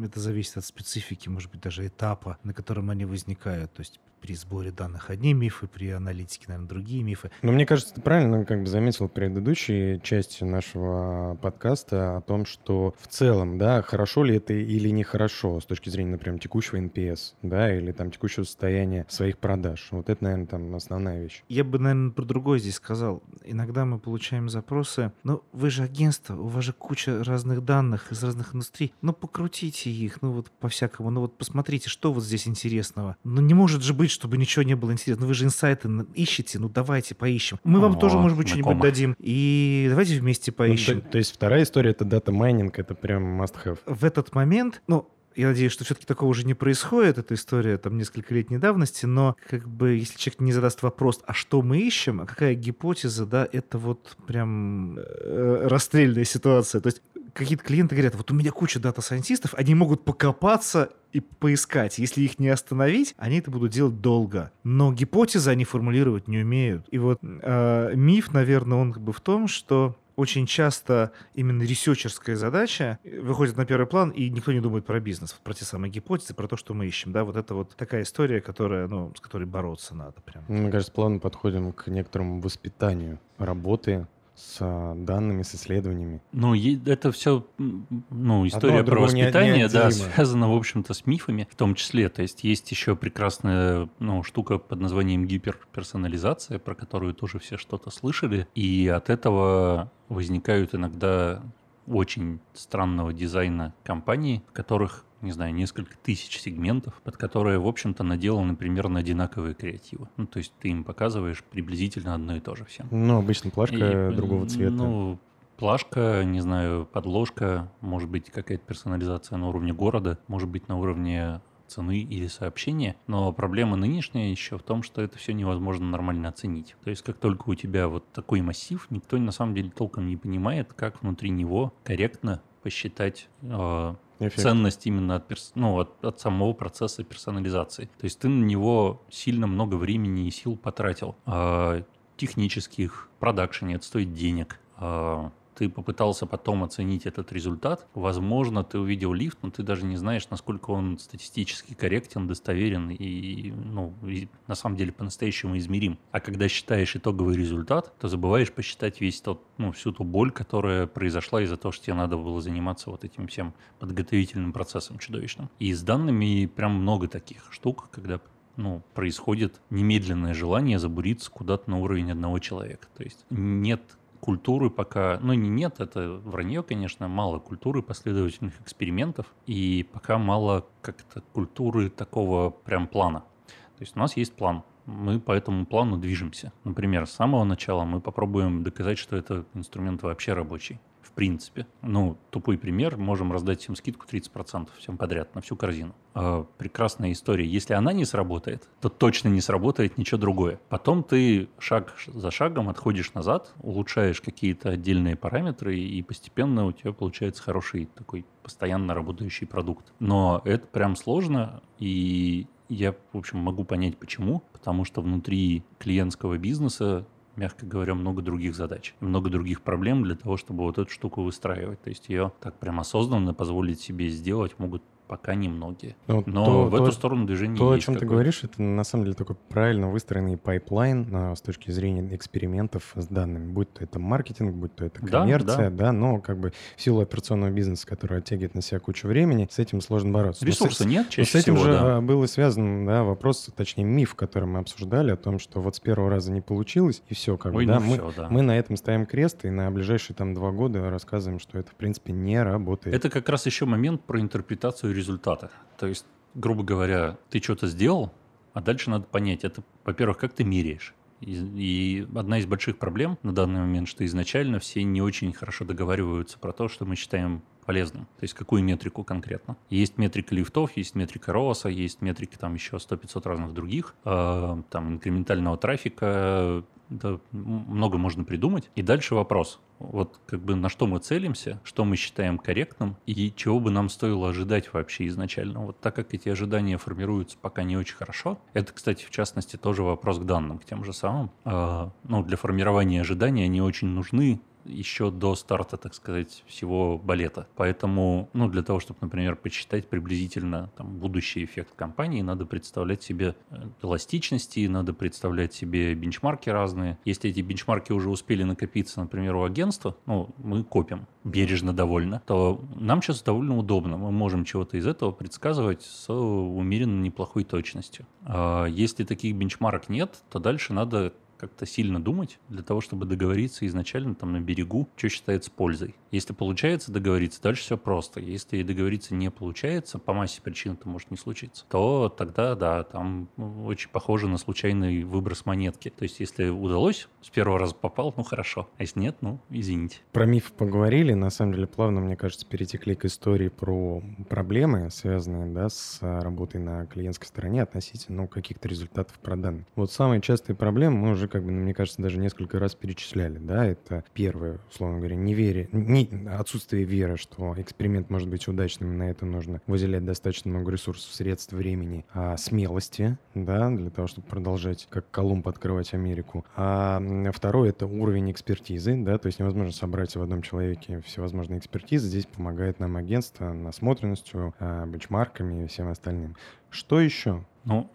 S3: это зависит от специфики, может быть, даже этапа, на котором они возникают. То есть при сборе данных одни мифы, при аналитике, наверное, другие мифы.
S1: Но мне кажется, ты правильно как бы заметил в предыдущей части нашего подкаста о том, что в целом, да, хорошо ли это или нехорошо с точки зрения, например, текущего NPS, да, или там текущего состояния своих продаж. Вот это, наверное, там основная вещь.
S3: Я бы, наверное, про другое здесь сказал. Иногда мы получаем запросы, ну, вы же агентство, у вас же куча разных данных из разных индустрий, ну покрутите их, ну вот по-всякому, ну вот посмотрите, что вот здесь интересного. Ну не может же быть, чтобы ничего не было интересного. Ну вы же инсайты ищете, ну давайте поищем. Мы О, вам тоже, может быть, что-нибудь дадим. И давайте вместе поищем. Ну,
S1: то, то есть вторая история — это дата майнинг, это прям must have.
S3: В этот момент, ну, я надеюсь, что все-таки такого уже не происходит, эта история там несколько летней давности, но как бы если человек не задаст вопрос, а что мы ищем, а какая гипотеза, да, это вот прям э, расстрельная ситуация. То есть какие-то клиенты говорят, вот у меня куча дата-сайентистов, они могут покопаться и поискать. Если их не остановить, они это будут делать долго. Но гипотезы они формулировать не умеют. И вот э, миф, наверное, он как бы в том, что очень часто именно ресерчерская задача выходит на первый план, и никто не думает про бизнес, про те самые гипотезы, про то, что мы ищем. Да, вот это вот такая история, которая, ну, с которой бороться надо прям.
S1: Мне кажется, плавно подходим к некоторому воспитанию работы с а, данными, с исследованиями.
S2: Ну, это все, ну, история Одно, про воспитание, да, связана, в общем-то, с мифами в том числе. То есть есть еще прекрасная, ну, штука под названием гиперперсонализация, про которую тоже все что-то слышали. И от этого возникают иногда очень странного дизайна компаний, в которых не знаю, несколько тысяч сегментов, под которые, в общем-то, наделаны примерно одинаковые креативы. Ну, то есть ты им показываешь приблизительно одно и то же всем.
S1: Ну, обычно плашка и, другого цвета.
S2: Ну, плашка, не знаю, подложка, может быть, какая-то персонализация на уровне города, может быть, на уровне цены или сообщения. Но проблема нынешняя еще в том, что это все невозможно нормально оценить. То есть как только у тебя вот такой массив, никто на самом деле толком не понимает, как внутри него корректно посчитать э, Эффект. ценность именно от, перс... ну, от, от самого процесса персонализации. То есть ты на него сильно много времени и сил потратил. Э, технических, продакшене, это стоит денег. Э, ты попытался потом оценить этот результат, возможно, ты увидел лифт, но ты даже не знаешь, насколько он статистически корректен, достоверен и, ну, и на самом деле по-настоящему измерим. А когда считаешь итоговый результат, то забываешь посчитать весь тот, ну, всю ту боль, которая произошла из-за того, что тебе надо было заниматься вот этим всем подготовительным процессом чудовищным. И с данными прям много таких штук, когда ну, происходит немедленное желание забуриться куда-то на уровень одного человека. То есть нет культуры пока, ну не нет, это вранье, конечно, мало культуры последовательных экспериментов и пока мало как-то культуры такого прям плана. То есть у нас есть план, мы по этому плану движемся. Например, с самого начала мы попробуем доказать, что этот инструмент вообще рабочий в принципе. Ну, тупой пример, можем раздать всем скидку 30% всем подряд на всю корзину. Э, прекрасная история. Если она не сработает, то точно не сработает ничего другое. Потом ты шаг за шагом отходишь назад, улучшаешь какие-то отдельные параметры, и постепенно у тебя получается хороший такой постоянно работающий продукт. Но это прям сложно, и я, в общем, могу понять почему. Потому что внутри клиентского бизнеса мягко говоря, много других задач, много других проблем для того, чтобы вот эту штуку выстраивать. То есть ее так прям осознанно позволить себе сделать могут пока немногие. Ну, Но то, в то, эту сторону движение
S1: То, о чем ты говоришь, это на самом деле такой правильно выстроенный пайплайн а, с точки зрения экспериментов с данными. Будь то это маркетинг, будь то это коммерция, да, да. да но как бы в силу операционного бизнеса, который оттягивает на себя кучу времени, с этим сложно бороться.
S2: Ресурса
S1: но
S2: нет чаще
S1: С этим
S2: всего,
S1: же
S2: да.
S1: А, был связан да, вопрос, точнее миф, который мы обсуждали, о том, что вот с первого раза не получилось, и все, как Ой, бы, да, ну мы, все, да, мы на этом ставим крест, и на ближайшие там два года рассказываем, что это, в принципе, не работает.
S2: Это как раз еще момент про интерпретацию результата. То есть, грубо говоря, ты что-то сделал, а дальше надо понять, это, во-первых, как ты меряешь. И, одна из больших проблем на данный момент, что изначально все не очень хорошо договариваются про то, что мы считаем полезным. То есть какую метрику конкретно. Есть метрика лифтов, есть метрика ROAS, есть метрики там еще 100-500 разных других, э, там инкрементального трафика, да, много можно придумать. И дальше вопрос. Вот как бы на что мы целимся, что мы считаем корректным и чего бы нам стоило ожидать вообще изначально. Вот так как эти ожидания формируются пока не очень хорошо, это, кстати, в частности, тоже вопрос к данным, к тем же самым. Э, ну, для формирования ожиданий они очень нужны, еще до старта, так сказать, всего балета. Поэтому, ну, для того, чтобы, например, посчитать приблизительно там, будущий эффект компании, надо представлять себе э, эластичности, надо представлять себе бенчмарки разные. Если эти бенчмарки уже успели накопиться, например, у агентства, ну, мы копим бережно довольно, то нам сейчас довольно удобно. Мы можем чего-то из этого предсказывать с умеренно неплохой точностью. А если таких бенчмарок нет, то дальше надо как-то сильно думать для того, чтобы договориться изначально там на берегу, что считается пользой. Если получается договориться, дальше все просто. Если договориться не получается, по массе причин это может не случиться, то тогда, да, там очень похоже на случайный выброс монетки. То есть, если удалось, с первого раза попал, ну хорошо. А если нет, ну извините.
S1: Про миф поговорили. На самом деле, плавно, мне кажется, перетекли к истории про проблемы, связанные да, с работой на клиентской стороне относительно ну, каких-то результатов проданных. Вот самые частые проблемы мы уже как бы, ну, мне кажется, даже несколько раз перечисляли, да, это первое, условно говоря, неверие, не, отсутствие веры, что эксперимент может быть удачным, на это нужно выделять достаточно много ресурсов, средств, времени, а смелости, да, для того, чтобы продолжать, как Колумб, открывать Америку. А второе — это уровень экспертизы, да, то есть невозможно собрать в одном человеке всевозможные экспертизы, здесь помогает нам агентство насмотренностью, а, бенчмарками и всем остальным. Что еще?
S2: Ну,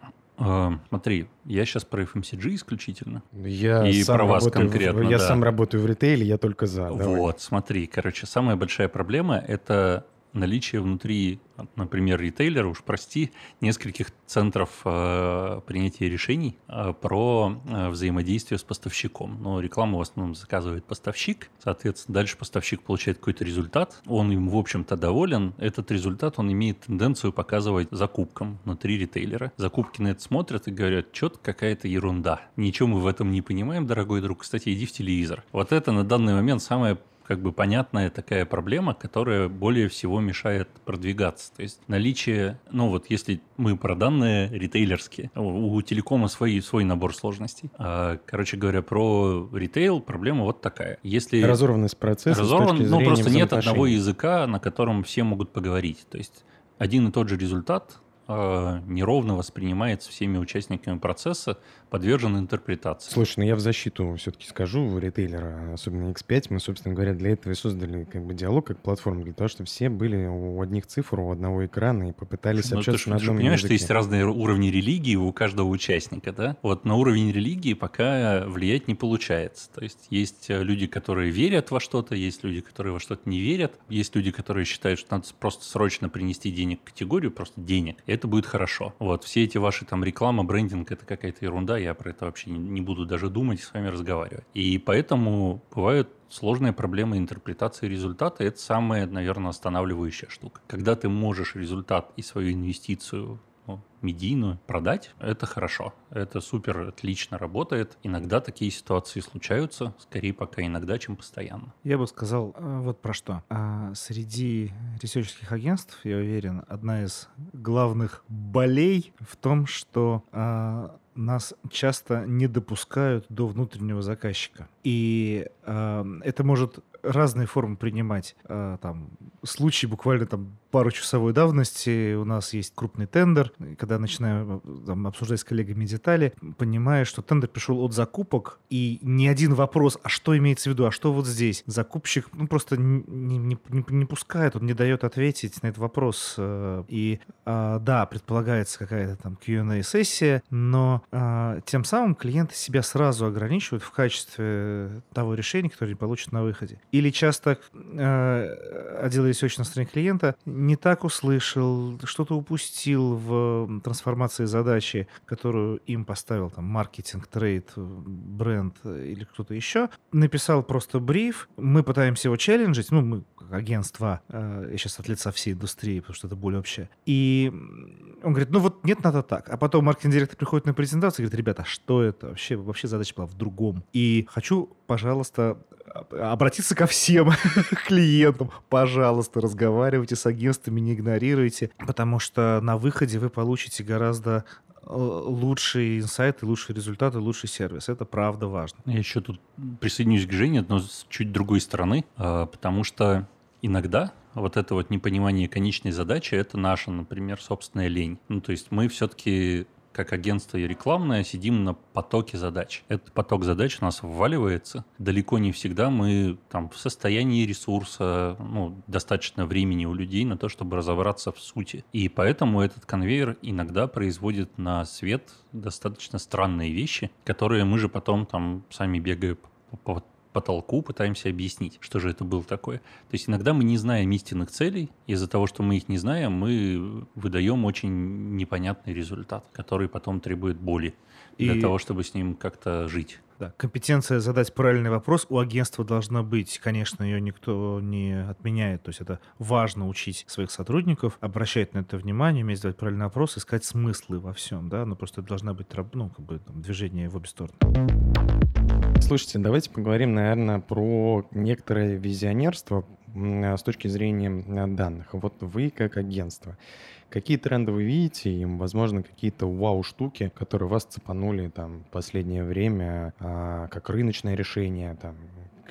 S2: смотри, я сейчас про FMCG исключительно.
S1: Я и про вас конкретно. В, я да. сам работаю в ритейле, я только за.
S2: Вот, давай. смотри, короче, самая большая проблема это наличие внутри, например, ритейлера, уж прости, нескольких центров э, принятия решений э, про э, взаимодействие с поставщиком. Но рекламу в основном заказывает поставщик, соответственно, дальше поставщик получает какой-то результат, он им, в общем-то, доволен. Этот результат он имеет тенденцию показывать закупкам внутри ритейлера. Закупки на это смотрят и говорят, что-то какая-то ерунда. Ничего мы в этом не понимаем, дорогой друг. Кстати, иди в телевизор. Вот это на данный момент самое как бы понятная такая проблема, которая более всего мешает продвигаться. То есть наличие, ну вот если мы про данные ритейлерские, у телекома свой, свой набор сложностей. А, короче говоря, про ритейл проблема вот такая. Если
S1: Разорванность процесса
S2: разорван, ну просто нет одного языка, на котором все могут поговорить. То есть один и тот же результат э, неровно воспринимается всеми участниками процесса, подвержен интерпретации.
S1: Слушай, ну я в защиту все-таки скажу ритейлера, особенно X5, мы, собственно говоря, для этого и создали как бы диалог как платформу, для того, чтобы все были у одних цифр, у одного экрана и попытались ну, общаться
S2: ты,
S1: на одном
S2: ты понимаешь, языке. что есть разные уровни религии у каждого участника, да? Вот на уровень религии пока влиять не получается. То есть есть э, люди, которые верят во что-то, есть люди, которые во что-то не верят, есть люди, которые считают, что надо просто срочно принести денег в категорию, просто денег, и это будет хорошо. Вот, все эти ваши там реклама, брендинг, это какая-то ерунда, я про это вообще не буду даже думать и с вами разговаривать. И поэтому бывают сложные проблемы интерпретации результата. Это самая, наверное, останавливающая штука. Когда ты можешь результат и свою инвестицию медийную продать, это хорошо. Это супер отлично работает. Иногда такие ситуации случаются, скорее пока иногда, чем постоянно.
S3: Я бы сказал э, вот про что. А, среди ресерчерских агентств, я уверен, одна из главных болей в том, что а, нас часто не допускают до внутреннего заказчика. И э, это может разные формы принимать. А, там, случаи буквально там пару часовой давности у нас есть крупный тендер, когда начинаю там, обсуждать с коллегами детали, понимаю, что тендер пришел от закупок, и ни один вопрос, а что имеется в виду, а что вот здесь, закупщик ну, просто не, не, не, не пускает, он не дает ответить на этот вопрос. Э, и а, да, предполагается какая-то там Q&A-сессия, но а, тем самым клиенты себя сразу ограничивают в качестве того решения, которое они получат на выходе. Или часто э, отдел research на стороне клиента не так услышал, что-то упустил в трансформации задачи, которую им поставил там маркетинг, трейд, бренд или кто-то еще, написал просто бриф, мы пытаемся его челленджить, ну, мы агентство, э, я сейчас от лица всей индустрии, потому что это более общее. И он говорит, ну вот нет, надо так. А потом маркетинг-директор приходит на презентацию и говорит, ребята, а что это? Вообще, вообще задача была в другом. И хочу, пожалуйста, обратиться ко всем клиентам. Пожалуйста, разговаривайте с агентствами, не игнорируйте, потому что на выходе вы получите гораздо э, лучшие инсайты, лучшие результаты, лучший сервис. Это правда важно.
S2: Я еще тут присоединюсь к Жене, но с чуть другой стороны, а, потому что иногда вот это вот непонимание конечной задачи, это наша, например, собственная лень. Ну, то есть мы все-таки как агентство и рекламное, сидим на потоке задач. Этот поток задач у нас вваливается. Далеко не всегда мы там в состоянии ресурса, ну, достаточно времени у людей на то, чтобы разобраться в сути. И поэтому этот конвейер иногда производит на свет достаточно странные вещи, которые мы же потом там сами бегая по, потолку пытаемся объяснить, что же это было такое. То есть иногда мы не знаем истинных целей, из-за того, что мы их не знаем, мы выдаем очень непонятный результат, который потом требует боли для И... того, чтобы с ним как-то жить.
S3: Да, компетенция задать правильный вопрос у агентства должна быть. Конечно, ее никто не отменяет. То есть это важно учить своих сотрудников, обращать на это внимание, уметь задавать правильный вопрос, искать смыслы во всем, да, но просто это должна быть ну, как бы, там, движение в обе стороны.
S1: Слушайте, давайте поговорим, наверное, про некоторое визионерство с точки зрения данных. Вот вы как агентство, какие тренды вы видите, и, возможно, какие-то вау-штуки, которые вас цепанули там в последнее время, а, как рыночное решение, там,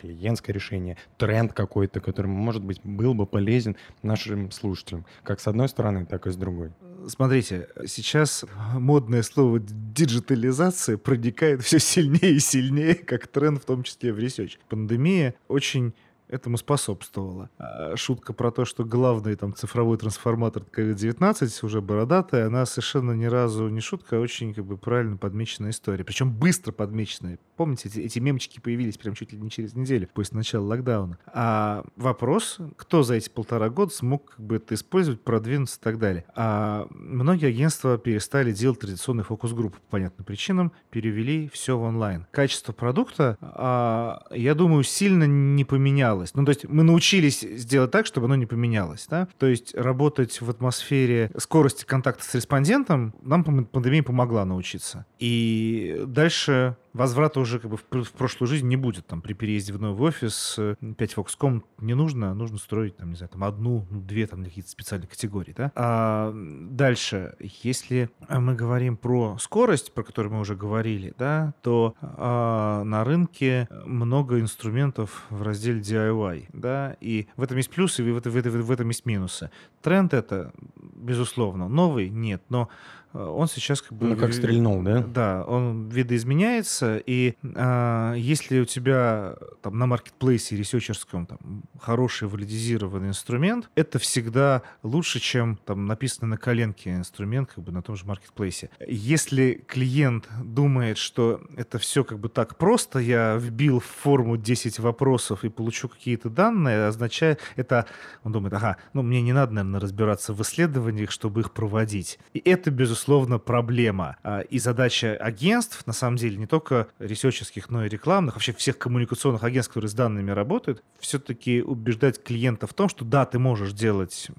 S1: клиентское решение, тренд какой-то, который, может быть, был бы полезен нашим слушателям, как с одной стороны, так и с другой?
S3: Смотрите, сейчас модное слово диджитализация проникает все сильнее и сильнее, как тренд, в том числе в research. Пандемия очень этому способствовало. А шутка про то, что главный там цифровой трансформатор COVID-19 уже бородатая, она совершенно ни разу не шутка, а очень как бы правильно подмеченная история. Причем быстро подмеченная. Помните, эти, эти мемчики появились прям чуть ли не через неделю после начала локдауна. А вопрос, кто за эти полтора года смог как бы это использовать, продвинуться и так далее. А многие агентства перестали делать традиционный фокус-группы по понятным причинам, перевели все в онлайн. Качество продукта, а, я думаю, сильно не поменялось поменялось. Ну, то есть мы научились сделать так, чтобы оно не поменялось, да? То есть работать в атмосфере скорости контакта с респондентом нам пандемия помогла научиться. И дальше возврата уже как бы в, в прошлую жизнь не будет. Там при переезде в новый офис 5 фокус-комнат не нужно, нужно строить, там, не знаю, там одну, ну, две там какие-то специальные категории, да? А дальше, если мы говорим про скорость, про которую мы уже говорили, да, то а, на рынке много инструментов в разделе DIY, да, и в этом есть плюсы, и в, в, в, в этом есть минусы. Тренд это, безусловно, новый, нет, но Э, он сейчас как бы...
S1: Ну, как стрельнул, да?
S3: Да, он видоизменяется, и а, если у тебя там на маркетплейсе ресерчерском там хороший валидизированный инструмент, это всегда лучше, чем там написанный на коленке инструмент как бы на том же маркетплейсе. Если клиент думает, что это все как бы так просто, я вбил в форму 10 вопросов и получу какие-то данные, означает это, он думает, ага, ну мне не надо, наверное, разбираться в исследованиях, чтобы их проводить. И это, безусловно, безусловно, проблема. А, и задача агентств, на самом деле, не только ресерчерских, но и рекламных, вообще всех коммуникационных агентств, которые с данными работают, все-таки убеждать клиента в том, что да, ты можешь делать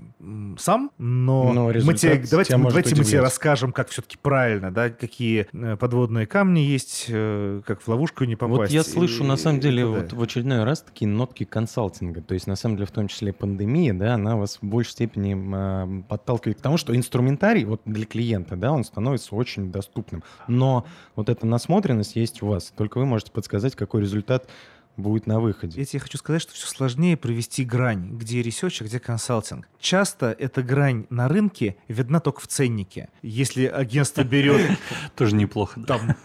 S3: сам, но, но мы тебе, давайте, мы, давайте мы тебе расскажем, как все-таки правильно, да, какие э, подводные камни есть, э, как в ловушку не попасть.
S1: Вот я слышу, и, на самом деле, вот в очередной раз такие нотки консалтинга. То есть, на самом деле, в том числе пандемия, да, она вас в большей степени э, подталкивает к тому, что инструментарий вот для клиента, да, он становится очень доступным. Но вот эта насмотренность есть у вас. Только вы можете подсказать, какой результат будет на выходе.
S3: Я тебе хочу сказать, что все сложнее провести грань, где research, а где консалтинг. Часто эта грань на рынке видна только в ценнике. Если агентство берет...
S2: Тоже неплохо.
S3: Там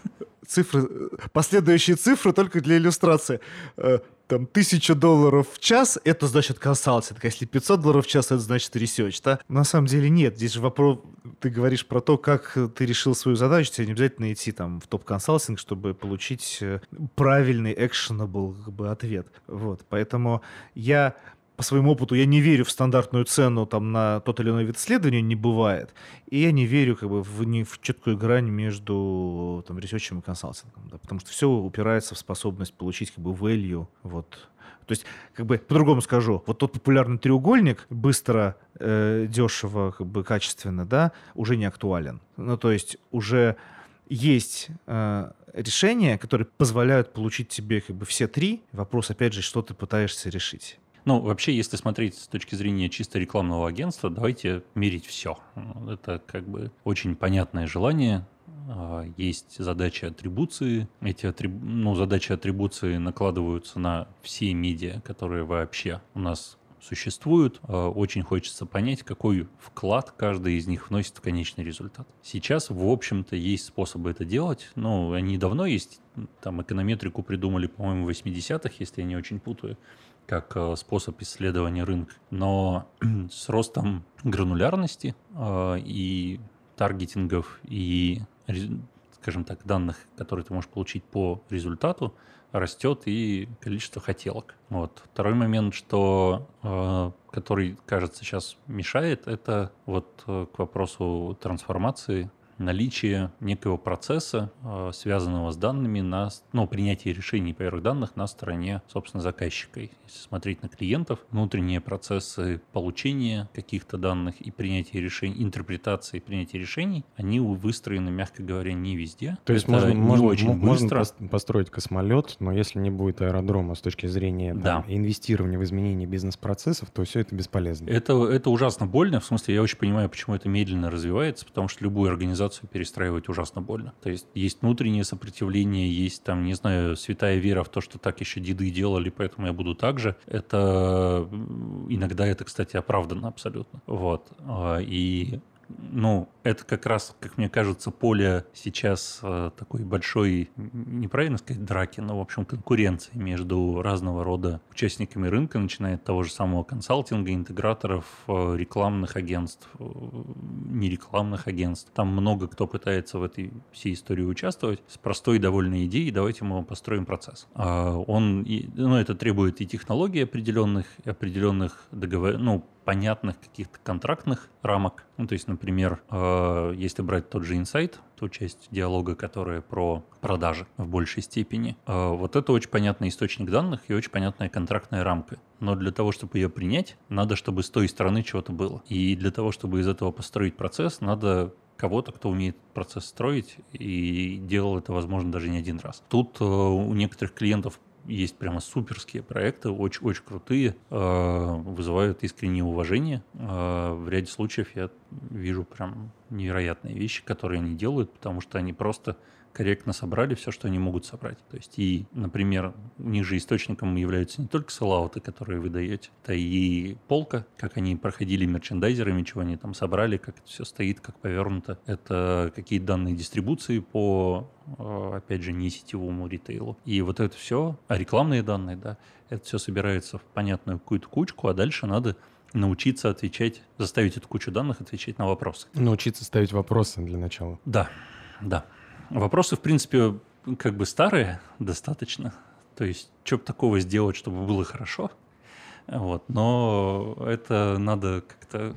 S3: цифры, последующие цифры только для иллюстрации. Там тысяча долларов в час, это значит консалтинг. Если 500 долларов в час, это значит research, да? На самом деле нет. Здесь же вопрос, ты говоришь про то, как ты решил свою задачу, тебе не обязательно идти там в топ-консалтинг, чтобы получить э, правильный, actionable как бы, ответ. Вот, поэтому я по своему опыту, я не верю в стандартную цену там на тот или иной вид исследования, не бывает. И я не верю как бы в, не, в четкую грань между там, ресерчем и консалтингом. Да, потому что все упирается в способность получить как бы value. Вот. То есть, как бы по-другому скажу, вот тот популярный треугольник быстро, э, дешево, как бы качественно, да, уже не актуален. Ну, то есть уже есть э, решения, которые позволяют получить тебе как бы все три. Вопрос, опять же, что ты пытаешься решить.
S2: Ну, вообще, если смотреть с точки зрения чисто рекламного агентства, давайте мерить все. Это как бы очень понятное желание. А, есть задачи атрибуции. Эти атриб... ну, задачи атрибуции накладываются на все медиа, которые вообще у нас существуют. А, очень хочется понять, какой вклад каждый из них вносит в конечный результат. Сейчас, в общем-то, есть способы это делать. Ну, они давно есть. Там эконометрику придумали, по-моему, в 80-х, если я не очень путаю как э, способ исследования рынка. Но с ростом гранулярности э, и таргетингов, и, скажем так, данных, которые ты можешь получить по результату, растет и количество хотелок. Вот. Второй момент, что, э, который, кажется, сейчас мешает, это вот к вопросу трансформации наличие некого процесса, э, связанного с данными, на, ну, принятие решений поверх данных на стороне, собственно, заказчика. Если смотреть на клиентов, внутренние процессы получения каких-то данных и принятия решений, интерпретации принятия решений, они выстроены, мягко говоря, не везде.
S1: То есть Это можно, можно, очень можно быстро. построить космолет, но если не будет аэродрома с точки зрения да. инвестирования в изменение бизнес-процессов, то все это бесполезно.
S2: Это, это ужасно больно, в смысле, я очень понимаю, почему это медленно развивается, потому что любую организацию организацию перестраивать ужасно больно. То есть есть внутреннее сопротивление, есть там, не знаю, святая вера в то, что так еще деды делали, поэтому я буду так же. Это иногда это, кстати, оправдано абсолютно. Вот. А, и ну, это как раз, как мне кажется, поле сейчас э, такой большой, неправильно сказать, драки, но, в общем, конкуренции между разного рода участниками рынка, начиная от того же самого консалтинга, интеграторов, э, рекламных агентств, э, нерекламных агентств. Там много кто пытается в этой всей истории участвовать с простой довольно идеей, давайте мы построим процесс. А он, ну, это требует и технологий определенных, и определенных договор, ну, понятных каких-то контрактных рамок. Ну, то есть, например, э, если брать тот же инсайт, ту часть диалога, которая про продажи в большей степени, э, вот это очень понятный источник данных и очень понятная контрактная рамка. Но для того, чтобы ее принять, надо, чтобы с той стороны чего-то было. И для того, чтобы из этого построить процесс, надо кого-то, кто умеет процесс строить и делал это, возможно, даже не один раз. Тут э, у некоторых клиентов есть прямо суперские проекты, очень-очень крутые, э, вызывают искреннее уважение. Э, в ряде случаев я вижу прям невероятные вещи, которые они делают, потому что они просто корректно собрали все, что они могут собрать. То есть и, например, у них же источником являются не только селлауты, которые вы даете, это и полка, как они проходили мерчендайзерами, чего они там собрали, как это все стоит, как повернуто. Это какие данные дистрибуции по, э, опять же, не сетевому ритейлу. И вот это все, а рекламные данные, да, это все собирается в понятную какую-то кучку, а дальше надо научиться отвечать, заставить эту кучу данных отвечать на вопросы.
S1: Научиться ставить вопросы для начала.
S2: Да, да. Вопросы, в принципе, как бы старые достаточно. То есть, что бы такого сделать, чтобы было хорошо. Вот. Но это надо как-то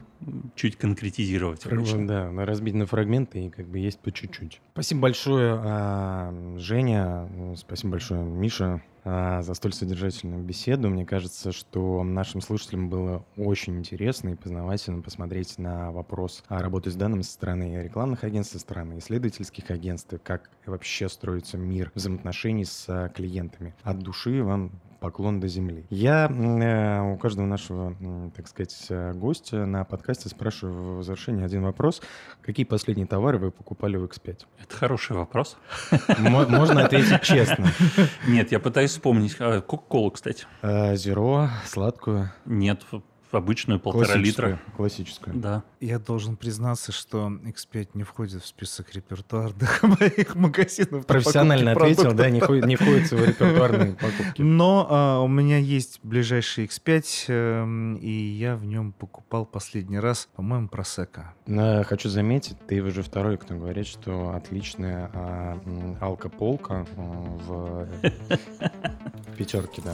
S2: чуть конкретизировать.
S1: Обычно. Да, разбить на фрагменты и как бы есть по чуть-чуть. Спасибо большое, а, Женя. Спасибо большое, Миша. А, за столь содержательную беседу. Мне кажется, что нашим слушателям было очень интересно и познавательно посмотреть на вопрос о работе с данными со стороны рекламных агентств, со стороны исследовательских агентств, как вообще строится мир взаимоотношений с клиентами. От души вам поклон до земли. Я э, у каждого нашего, так сказать, гостя на подкасте спрашиваю в завершении один вопрос. Какие последние товары вы покупали в X5?
S2: Это хороший вопрос.
S1: Можно ответить честно.
S2: Нет, я пытаюсь вспомнить. А, Кока-колу, кстати.
S1: Зеро, сладкую.
S2: Нет, обычную полтора литра.
S1: Классическую.
S2: Да.
S3: Я должен признаться, что X5 не входит в список репертуарных моих магазинов.
S1: Профессионально ответил, да, не входит, не входит в репертуарные покупки.
S3: Но а, у меня есть ближайший X5, э, и я в нем покупал последний раз, по-моему, просека.
S1: Хочу заметить, ты уже второй, кто говорит, что отличная а, алкополка а, в пятерке, да.